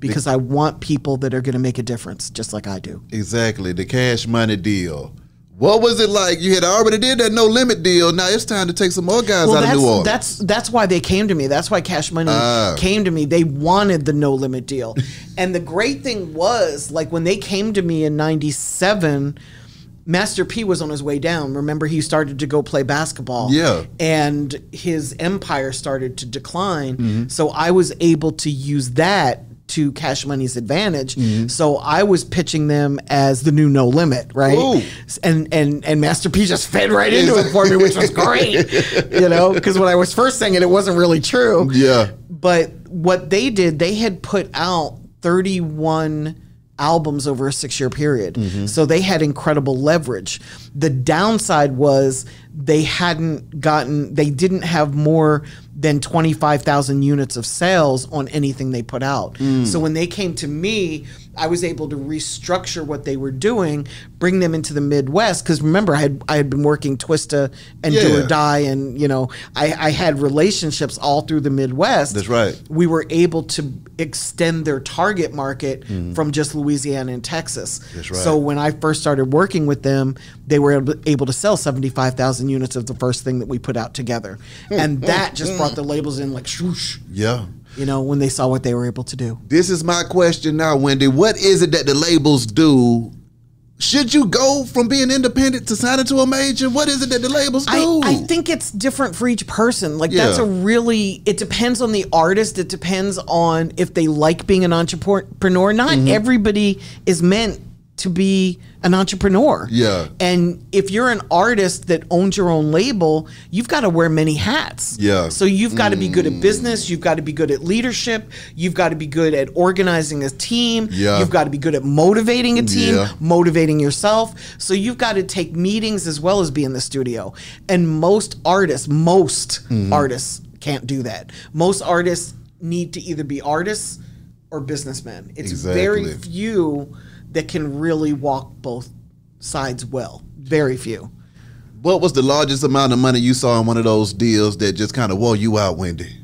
because I want people that are going to make a difference just like I do. Exactly. The cash money deal. What was it like? You had already did that no limit deal. Now it's time to take some more guys out of New Orleans. that's that's why they came to me. That's why Cash Money Ah. came to me. They wanted the no limit deal. and the great thing was like when they came to me in 97 Master P was on his way down. Remember he started to go play basketball. Yeah. And his empire started to decline. Mm-hmm. So I was able to use that to Cash Money's advantage. Mm-hmm. So I was pitching them as the new no limit, right? Ooh. And and and Master P just fed right into it for me, which was great. you know, because when I was first saying it, it wasn't really true. Yeah. But what they did, they had put out 31 albums over a six year period. Mm-hmm. So they had incredible leverage. The downside was they hadn't gotten, they didn't have more than 25,000 units of sales on anything they put out. Mm. So when they came to me, I was able to restructure what they were doing, bring them into the Midwest. Because remember, I had I had been working Twista and Do or Die, and you know, I, I had relationships all through the Midwest. That's right. We were able to extend their target market from just Louisiana and Texas. Mm. That's right. So when I first started working with them, they were able, able to sell seventy five thousand units of the first thing that we put out together, and that just brought the labels in like swoosh. Yeah. You know, when they saw what they were able to do. This is my question now, Wendy. What is it that the labels do? Should you go from being independent to signing to a major? What is it that the labels do? I, I think it's different for each person. Like that's a really it depends on the artist. It depends on if they like being an entrepreneur. Not Mm-hmm. everybody is meant to be an entrepreneur. Yeah. And if you're an artist that owns your own label, you've got to wear many hats. Yeah. So you've got to be good at business, you've got to be good at leadership, you've got to be good at organizing a team, Yeah. you've got to be good at motivating a team, Yeah. motivating yourself. So you've got to take meetings as well as be in the studio. And most artists, most Mm-hmm. artists can't do that. Most artists need to either be artists or businessmen. It's very few that can really walk both sides well. Very few. what was the largest amount of money you saw in one of those deals that just kind of wore you out, Wendy?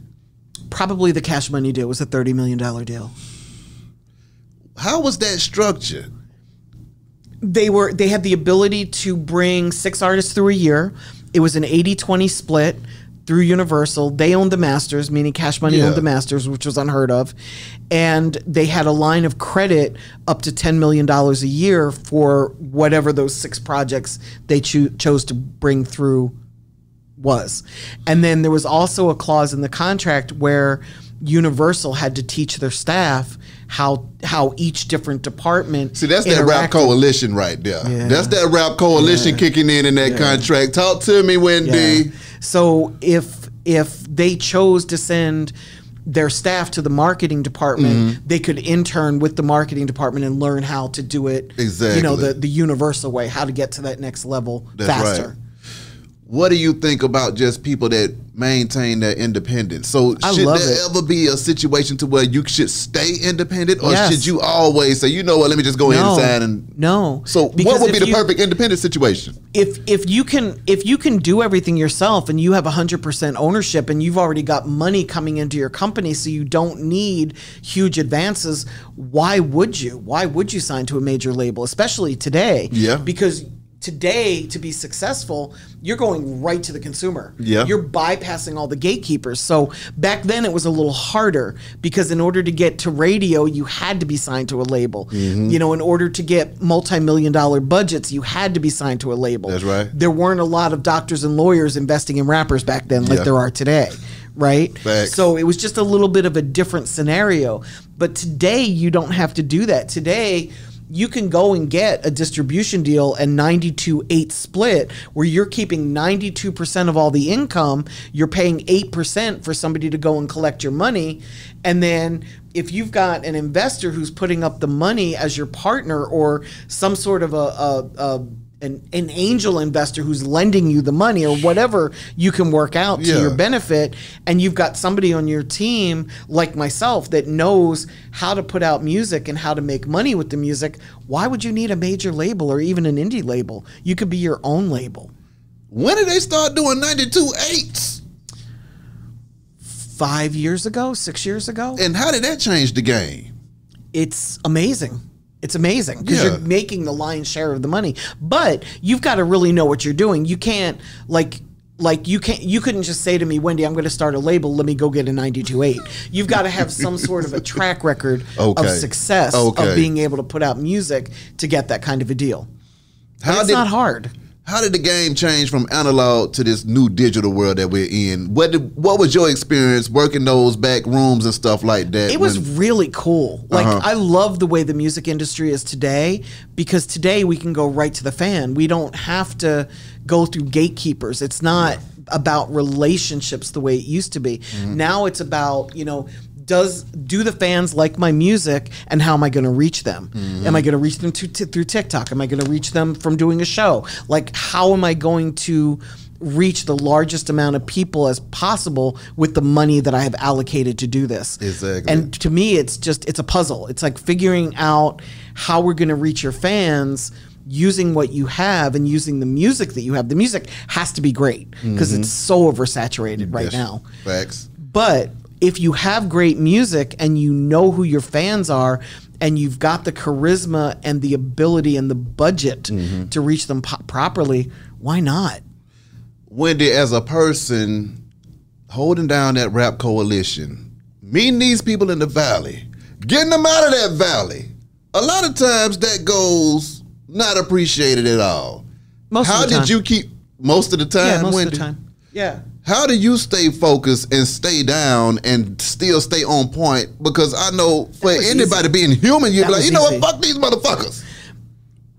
Probably the cash money deal was a $30 million deal. How was that structured? they were they had the ability to bring six artists through a year. It was an 80-20 split through Universal. They owned the masters, meaning Cash Money Yeah. owned the masters, which was unheard of. And they had a line of credit up to $10 million a year for whatever those six projects they cho- chose to bring through was. And then there was also a clause in the contract where Universal had to teach their staff how how each different department See, that's that rap coalition right there. Yeah. That's that rap coalition kicking in in that contract. Talk to me, Wendy. So if if they chose to send their staff to the marketing department, Mm-hmm. they could intern with the marketing department and learn how to do it. Exactly. You know the the universal way, how to get to that next level That's faster. right. What do you think about just people that maintain their independence? So I should there it. ever be a situation to where you should stay independent, or Yes. should you always say, you know what, let me just go ahead and sign and no. So Because what would be the you- perfect independent situation? if if you can if you can do everything yourself and you have 100% ownership and you've already got money coming into your company so you don't need huge advances why would you why would you sign to a major label especially today Yeah. because today to be successful you're going right to the consumer Yeah. you're bypassing all the gatekeepers so back then it was a little harder because in order to get to radio you had to be signed to a label Mm-hmm. you know in order to get multi-million dollar budgets you had to be signed to a label That's right. there weren't a lot of doctors and lawyers investing in rappers back then like Yeah. there are today right Facts. so it was just a little bit of a different scenario but today you don't have to do that today you can go and get a distribution deal and 92 8 split where you're keeping 92% of all the income. You're paying 8% for somebody to go and collect your money. And then if you've got an investor who's putting up the money as your partner or some sort of a, a, a an, an angel investor who's lending you the money or whatever you can work out to Yeah. your benefit and you've got somebody on your team like myself that knows how to put out music and how to make money with the music why would you need a major label or even an indie label you could be your own label When did they start doing 92 eights? five years ago six years ago And how did that change the game? it's amazing. It's amazing because Yeah. you're making the lion's share of the money. But you've got to really know what you're doing. You can't like like you can't you couldn't just say to me, Wendy, I'm going to start a label. Let me go get a 92.8. You've got to have some sort of a track record Okay. of success Okay. of being able to put out music to get that kind of a deal. How it's did not hard. How did the game change from analog to this new digital world that we're in? What did, what was your experience working those back rooms and stuff like that? It was when- really cool. Like Uh-huh. I love the way the music industry is today because today we can go right to the fan. We don't have to go through gatekeepers. It's not about relationships the way it used to be. Mm-hmm. Now it's about, you know, does do the fans like my music and how am I going to reach them? Mm-hmm. Am I going to reach them to, to, through TikTok? Am I going to reach them from doing a show? Like how am I going to reach the largest amount of people as possible with the money that I have allocated to do this? Exactly. And to me it's just it's a puzzle it's like figuring out how we're going to reach your fans using what you have and using the music that you have the music has to be great because it's so oversaturated right Mm-hmm. Yes. now Facts. but if you have great music and you know who your fans are and you've got the charisma and the ability and the budget Mm-hmm. to reach them po- properly why not Wendy, as a person holding down that rap coalition, meeting these people in the valley, getting them out of that valley, a lot of times that goes not appreciated at all. most How of the time did you keep most of the time? yeah most Wendy? of the time yeah How do you stay focused and stay down and still stay on point? Because I know for anybody easy. being human, you'd That be like, you know easy. what, fuck these motherfuckers.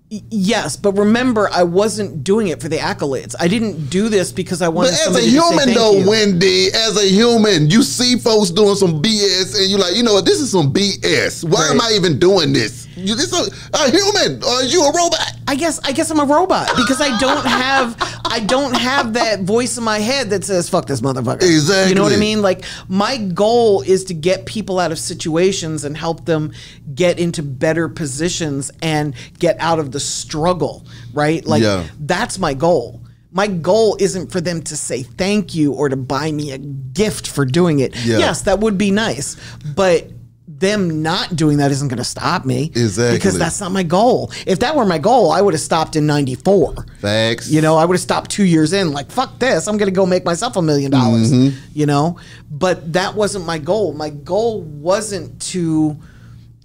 Yes, but remember, I wasn't doing it for the accolades. I didn't do this because I wanted. But as a somebody to say human, though, you. Wendy, as a human, you see folks doing some BS, and you're like, you know what, this is some BS. Why am I even doing this? You this a, a human, or is you a robot? I guess I guess I'm a robot because I don't have I don't have that voice in my head that says fuck this motherfucker. Exactly. You know what I mean? Like my goal is to get people out of situations and help them get into better positions and get out of the struggle, right? Like Yeah. that's my goal. My goal isn't for them to say thank you or to buy me a gift for doing it. Yeah. Yes, that would be nice, but them not doing that isn't going to stop me. Exactly. Because that's not my goal. If that were my goal, I would have stopped in 94. Facts. You know, I would have stopped two years in, like, fuck this, I'm going to go make myself a million dollars. Mm-hmm. You know? But that wasn't my goal. My goal wasn't to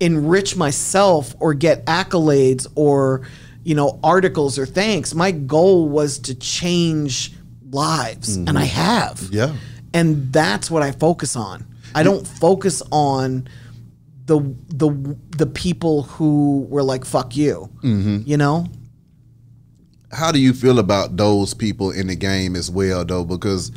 enrich myself or get accolades or, you know, articles or thanks. My goal was to change lives, and I have. Mm-hmm. Yeah. And that's what I focus on. I don't focus on the the the people who were like fuck you. Mm-hmm. You know? how do you feel about those people in the game as well though because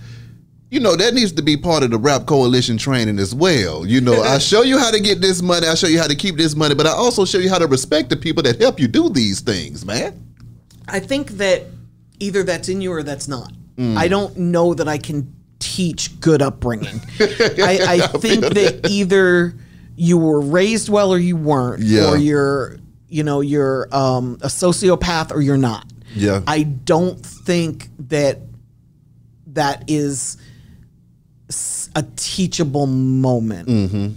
you know that needs to be part of the rap coalition training as well you know i show you how to get this money i show you how to keep this money but i also show you how to respect the people that help you do these things man I think that either that's in you or that's not. Mm. I don't know that I can teach good upbringing. I, I think that either you were raised well or you weren't, Yeah. or you're, you know, you're um, a sociopath or you're not. Yeah. I don't think that that is a teachable moment. Mm.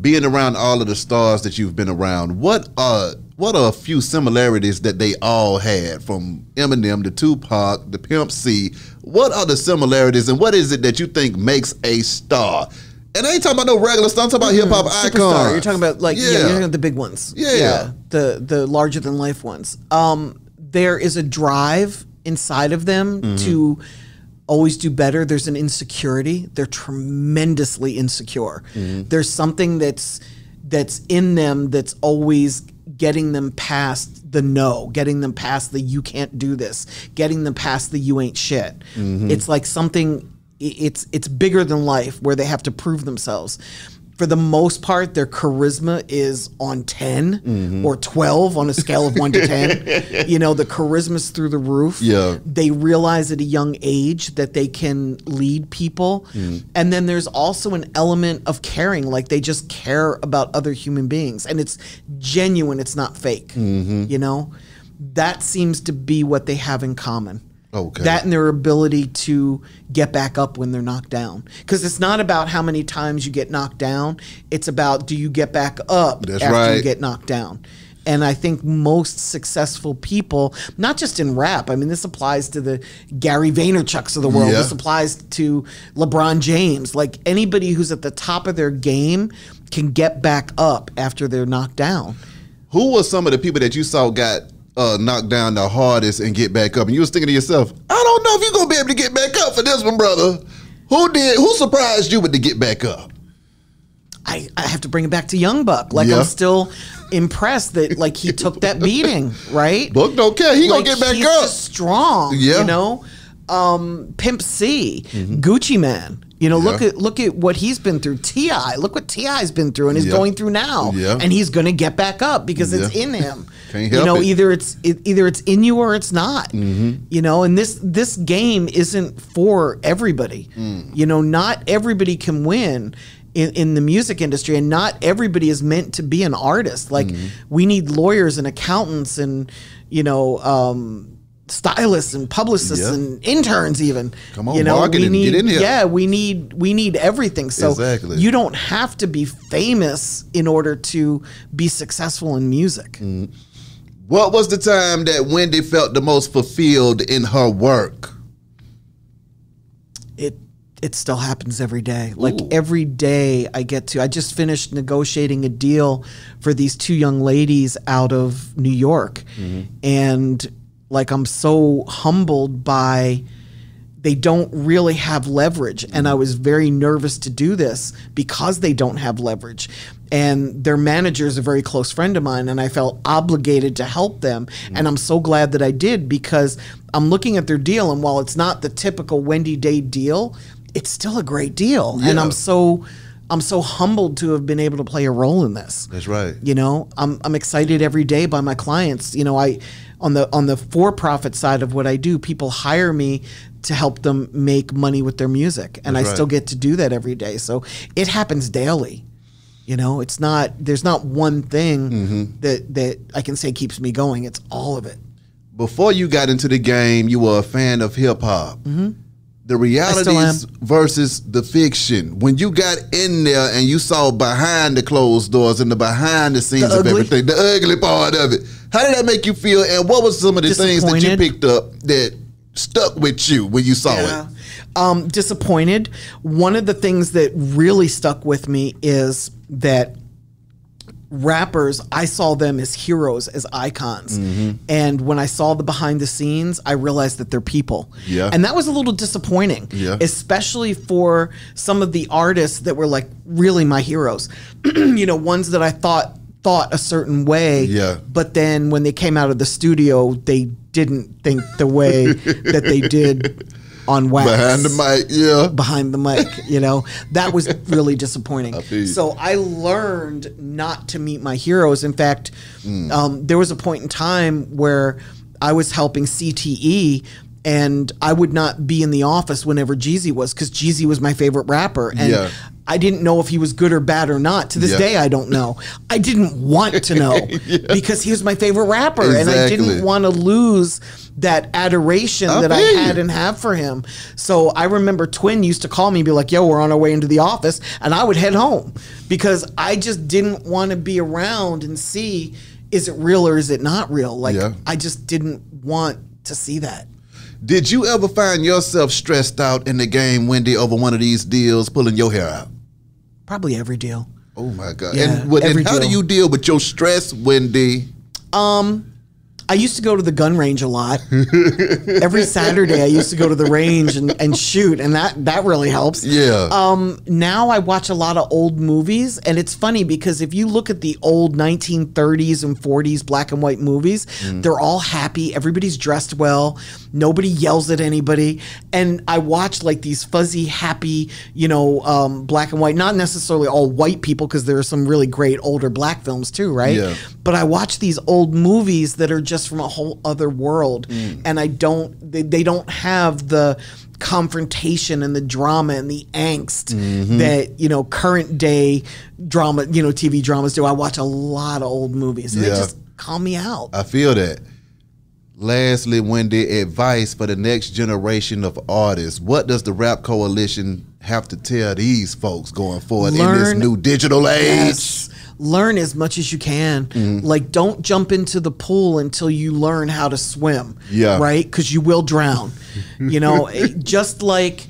being around all of the stars that you've been around, what are what are a few similarities that they all had from Eminem to Tupac to Pimp C? What are the similarities and what is it that you think makes a star? And I ain't talking about no regular star. I'm talking about hip hop icons. You're talking about like yeah, Yeah. you're talking about the big ones. Yeah, yeah. the the larger than life ones. Um, there is a drive inside of them Mm-hmm. to always do better. There's an insecurity. They're tremendously insecure. Mm-hmm. There's something that's that's in them that's always getting them past the no, getting them past the you can't do this, getting them past the you ain't shit. It's like something it's it's bigger than life where they have to prove themselves. For the most part, their charisma is on 10 mm-hmm. or 12 on a scale of 1 to 10. You know, the charisma's through the roof. Yeah. They realize at a young age that they can lead people. Mm-hmm. And then there's also an element of caring, like they just care about other human beings. And it's genuine, it's not fake. Mm-hmm. You know? That seems to be what they have in common. Okay. That and their ability to get back up when they're knocked down. Because it's not about how many times you get knocked down, it's about do you get back up That's after you get knocked down. And I think most successful people, not just in rap, I mean, this applies to the Gary Vaynerchucks of the world. Yeah. This applies to LeBron James. Like anybody who's at the top of their game can get back up after they're knocked down. Who were some of the people that you saw got uh, knocked down the hardest and get back up? And you was thinking to yourself, I don't know if you're gonna be able to get back up for this one, brother. Who did? Who surprised you with the get back up? I, I have to bring it back to Young Buck. Like Yeah. I'm still impressed that like he took that beating, right? Book don't care. He like, gonna get back he's up. strong. Yeah. Mm-hmm. You know? Um, Pimp C, Gucci Mane. You know, look at look at what he's been through. T.I., look what T.I.'s been through and is Yeah. going through now. Yeah. And he's gonna get back up because it's Yeah. in him. You know, it. either it's it, either it's in you or it's not. Mm-hmm. You know, and this this game isn't for everybody. Mm. You know, not everybody can win. In, in the music industry, and not everybody is meant to be an artist. Like Mm-hmm. we need lawyers and accountants and you know um, stylists and publicists Yeah. and interns even. Come on, you know, we get need, in here. Yeah, we need we need everything. So Exactly. you don't have to be famous in order to be successful in music. Mm. What was the time that Wendy felt the most fulfilled in her work? It it still happens every day. Like Ooh. every day I get to I just finished negotiating a deal for these two young ladies out of New York. Mm-hmm. And like I'm so humbled by they don't really have leverage and i mm-hmm. was very nervous to do this because they don't have leverage and their manager is a very close friend of mine and i felt obligated to help them. And i'm so glad that i did because i'm looking at their deal and while it's not the typical wendy day deal it's still a great deal. And i'm so i'm so humbled to have been able to play a role in this. That's right. you know i'm i'm excited every day by my clients. You know i on the on the for profit side of what i do people hire me to help them make money with their music. And That's i right. still get to do that every day. So it happens daily you know it's not there's not one thing Mm-hmm. that that i can say keeps me going it's all of it Before you got into the game, you were a fan of hip hop. The realities versus the fiction. When you got in there and you saw behind the closed doors and the behind the scenes The of everything, the ugly part of it, how did that make you feel? And what was some of the things that you picked up that stuck with you when you saw Yeah. it? Um, disappointed. One of the things that really stuck with me is that rappers, I saw them as heroes, as icons. Mm-hmm. And when I saw the behind the scenes, I realized that they're people. Yeah. And that was a little disappointing. Yeah. Especially for some of the artists that were like really my heroes. you know, ones that I thought thought a certain way. Yeah. But then when they came out of the studio, they didn't think the way that they did on wax Behind the mic, yeah. behind the mic. You know, that was really disappointing. you. So I learned not to meet my heroes. In fact, Mm. um, there was a point in time where I was helping CTE. And I would not be in the office whenever Jeezy was because Jeezy was my favorite rapper. And Yeah. I didn't know if he was good or bad or not. To this Yeah. day, I don't know. I didn't want to know because he was my favorite rapper. And I didn't want to lose that adoration I that I had you. and have for him. So I remember Twin used to call me and be like, yo, we're on our way into the office. And I would head home because I just didn't want to be around and see is it real or is it not real? Like, Yeah. I just didn't want to see that. Did you ever find yourself stressed out in the game, Wendy, over one of these deals, pulling your hair out? Probably every deal. Oh my God! Yeah, and, what- and how do you deal with your stress, Wendy? Um, I used to go to the gun range a lot. Every Saturday, I used to go to the range and, and shoot, and that that really helps. Yeah. Um, now I watch a lot of old movies, and it's funny because if you look at the old 1930s and 40s black and white movies, they're all happy. Everybody's dressed well. Nobody yells at anybody. And I watch like these fuzzy, happy, you know, um, black and white, not necessarily all white people, because there are some really great older black films too, right? Yeah. But I watch these old movies that are just from a whole other world, and I don't. They, they don't have the confrontation and the drama and the angst mm-hmm. that you know current day drama, you know, TV dramas do. I watch a lot of old movies, and they just call me out. I feel that. Lastly, Wendy, advice for the next generation of artists. What does the Rap Coalition have to tell these folks going forward in this new digital age? Yes. Learn as much as you can. Mm-hmm. Like, don't jump into the pool until you learn how to swim. Yeah. Right? Because you will drown. you know, it- just like,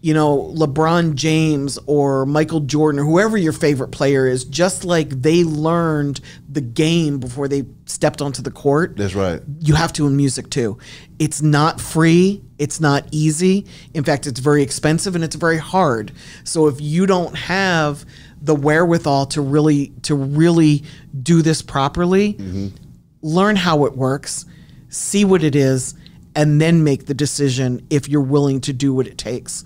you know, LeBron James or Michael Jordan or whoever your favorite player is, just like they learned the game before they stepped onto the court That's right. you have to in music too. It's not free, it's not easy. In fact, it's very expensive and it's very hard. So if you don't have the wherewithal to really to really do this properly, mm-hmm. learn how it works, see what it is, and then make the decision if you're willing to do what it takes.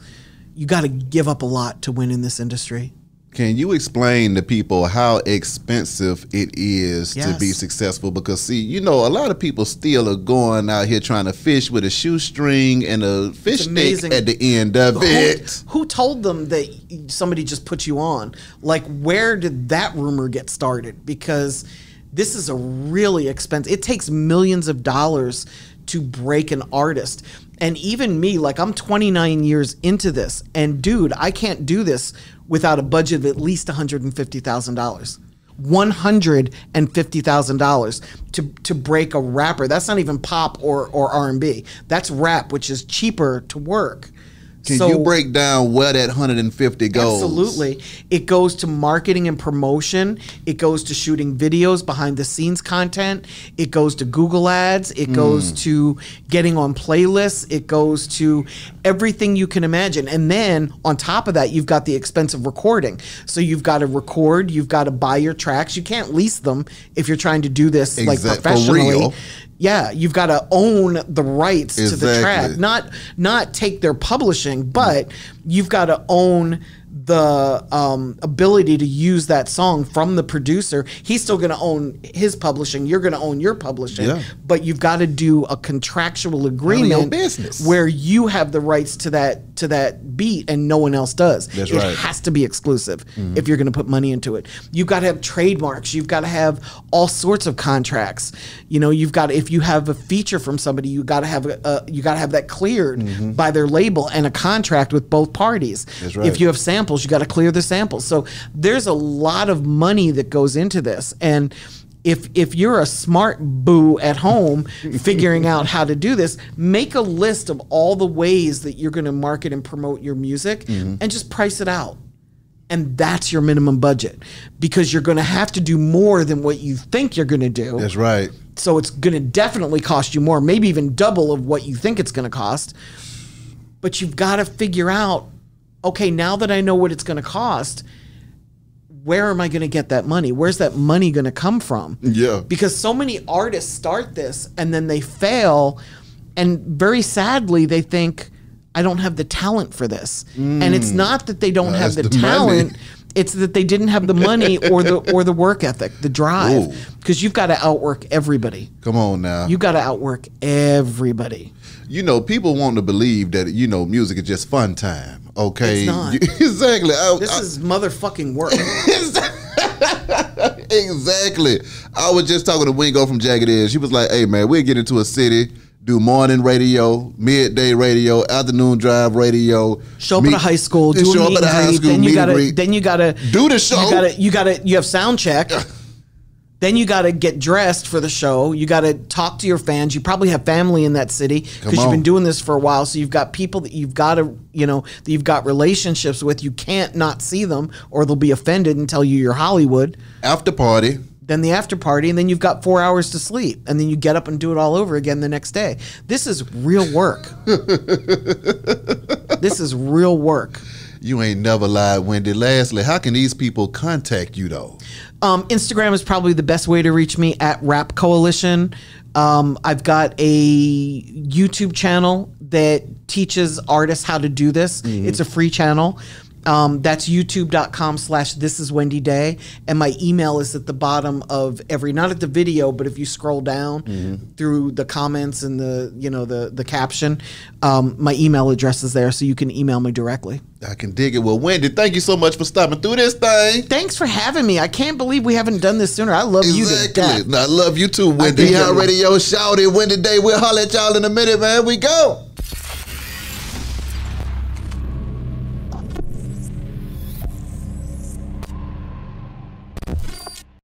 You got to give up a lot to win in this industry. Can you explain to people how expensive it is to be successful? Because see, you know, a lot of people still are going out here trying to fish with a shoestring and a fish stick at the end of Who, it. who told them that somebody just put you on? Like, where did that rumor get started? Because this is a really expensive. It takes millions of dollars to break an artist. And even me, like I'm 29 years into this, and dude, I can't do this without a budget of at least $150,000. $150,000 to to break a rapper. That's not even pop or or R&B. That's rap, which is cheaper to work. Can So- you break down where that 150 goes? Absolutely. It goes to marketing and promotion. It goes to shooting videos, behind the scenes content. It goes to Google ads. It goes mm. to getting on playlists. It goes to everything you can imagine. And then on top of that, you've got the expense of recording. So you've got to record, you've got to buy your tracks. You can't lease them if you're trying to do this like Exact- for professionally. Yeah, you've got to own the rights to the track, not not take their publishing, but you've got to own the um, ability to use that song from the producer. He's still going to own his publishing. You're going to own your publishing, Yeah. but you've got to do a contractual agreement where you have the rights to that to that beat and no one else does. That's it right. has to be exclusive if you're going to put money into it. You've got to have trademarks. You've got to have all sorts of contracts. You know, you've got if you have a feature from somebody, you got to have a, you got to have that cleared by their label and a contract with both parties. That's right. If you have samples, you got to clear the samples. So there's a lot of money that goes into this and if if you're a smart boo at home figuring out how to do this, make a list of all the ways that you're going to market and promote your music mm-hmm. and just price it out. And that's your minimum budget because you're going to have to do more than what you think you're going to do. That's right. So it's going to definitely cost you more, maybe even double of what you think it's going to cost. But you've got to figure out okay, now that I know what it's going to cost, where am I going to get that money? Where's that money going to come from? Yeah. Because so many artists start this and then they fail. And very sadly, they think, I don't have the talent for this. And it's not that they don't have Mm. the, the money. talent. It's that they didn't have the money or the or the work ethic, the drive. Because you've got to outwork everybody. Come on now. You got to outwork everybody. you know, people want to believe that you know music is just fun time. Okay, exactly. I, This I- is motherfucking work. exactly. I was just talking to Wingo from Jagged Edge. She was like, "Hey man, we'll get into a city, do morning radio, midday radio, afternoon drive radio, Show up meet- at a high school, do show up at a high school, then you gotta greet. then you gotta Do the show. You gotta you gotta you have sound check. then you gotta get dressed for the show. You gotta talk to your fans. You probably have family in that city because you've been doing this for a while. So you've got people that you've got to you know that you've got relationships with. You can't not see them or they'll be offended and tell you you're Hollywood. after party. then the after party, and then you've got four hours to sleep, and then you get up and do it all over again the next day. This is real work. this is real work. You ain't never lied, Wendy. Lastly, how can these people contact you though? Um, Instagram is probably the best way to reach me at Rap Coalition. Um, I've got a YouTube channel that teaches artists how to do this. It's a free channel. Um, that's youtube.com slash this is Wendy Day. And my email is at the bottom of every, not at the video, but if you scroll down through the comments and the, you know, the, the caption, um, my email address is there so you can email me directly. I can dig it. Well, Wendy, thank you so much for stopping through this thing. Thanks for having me. I can't believe we haven't done this sooner. I love you to death. Exactly. I love you too, Wendy. Behind Radio Shouted Wendy Day. We'll holler at y'all in a minute, man. We go.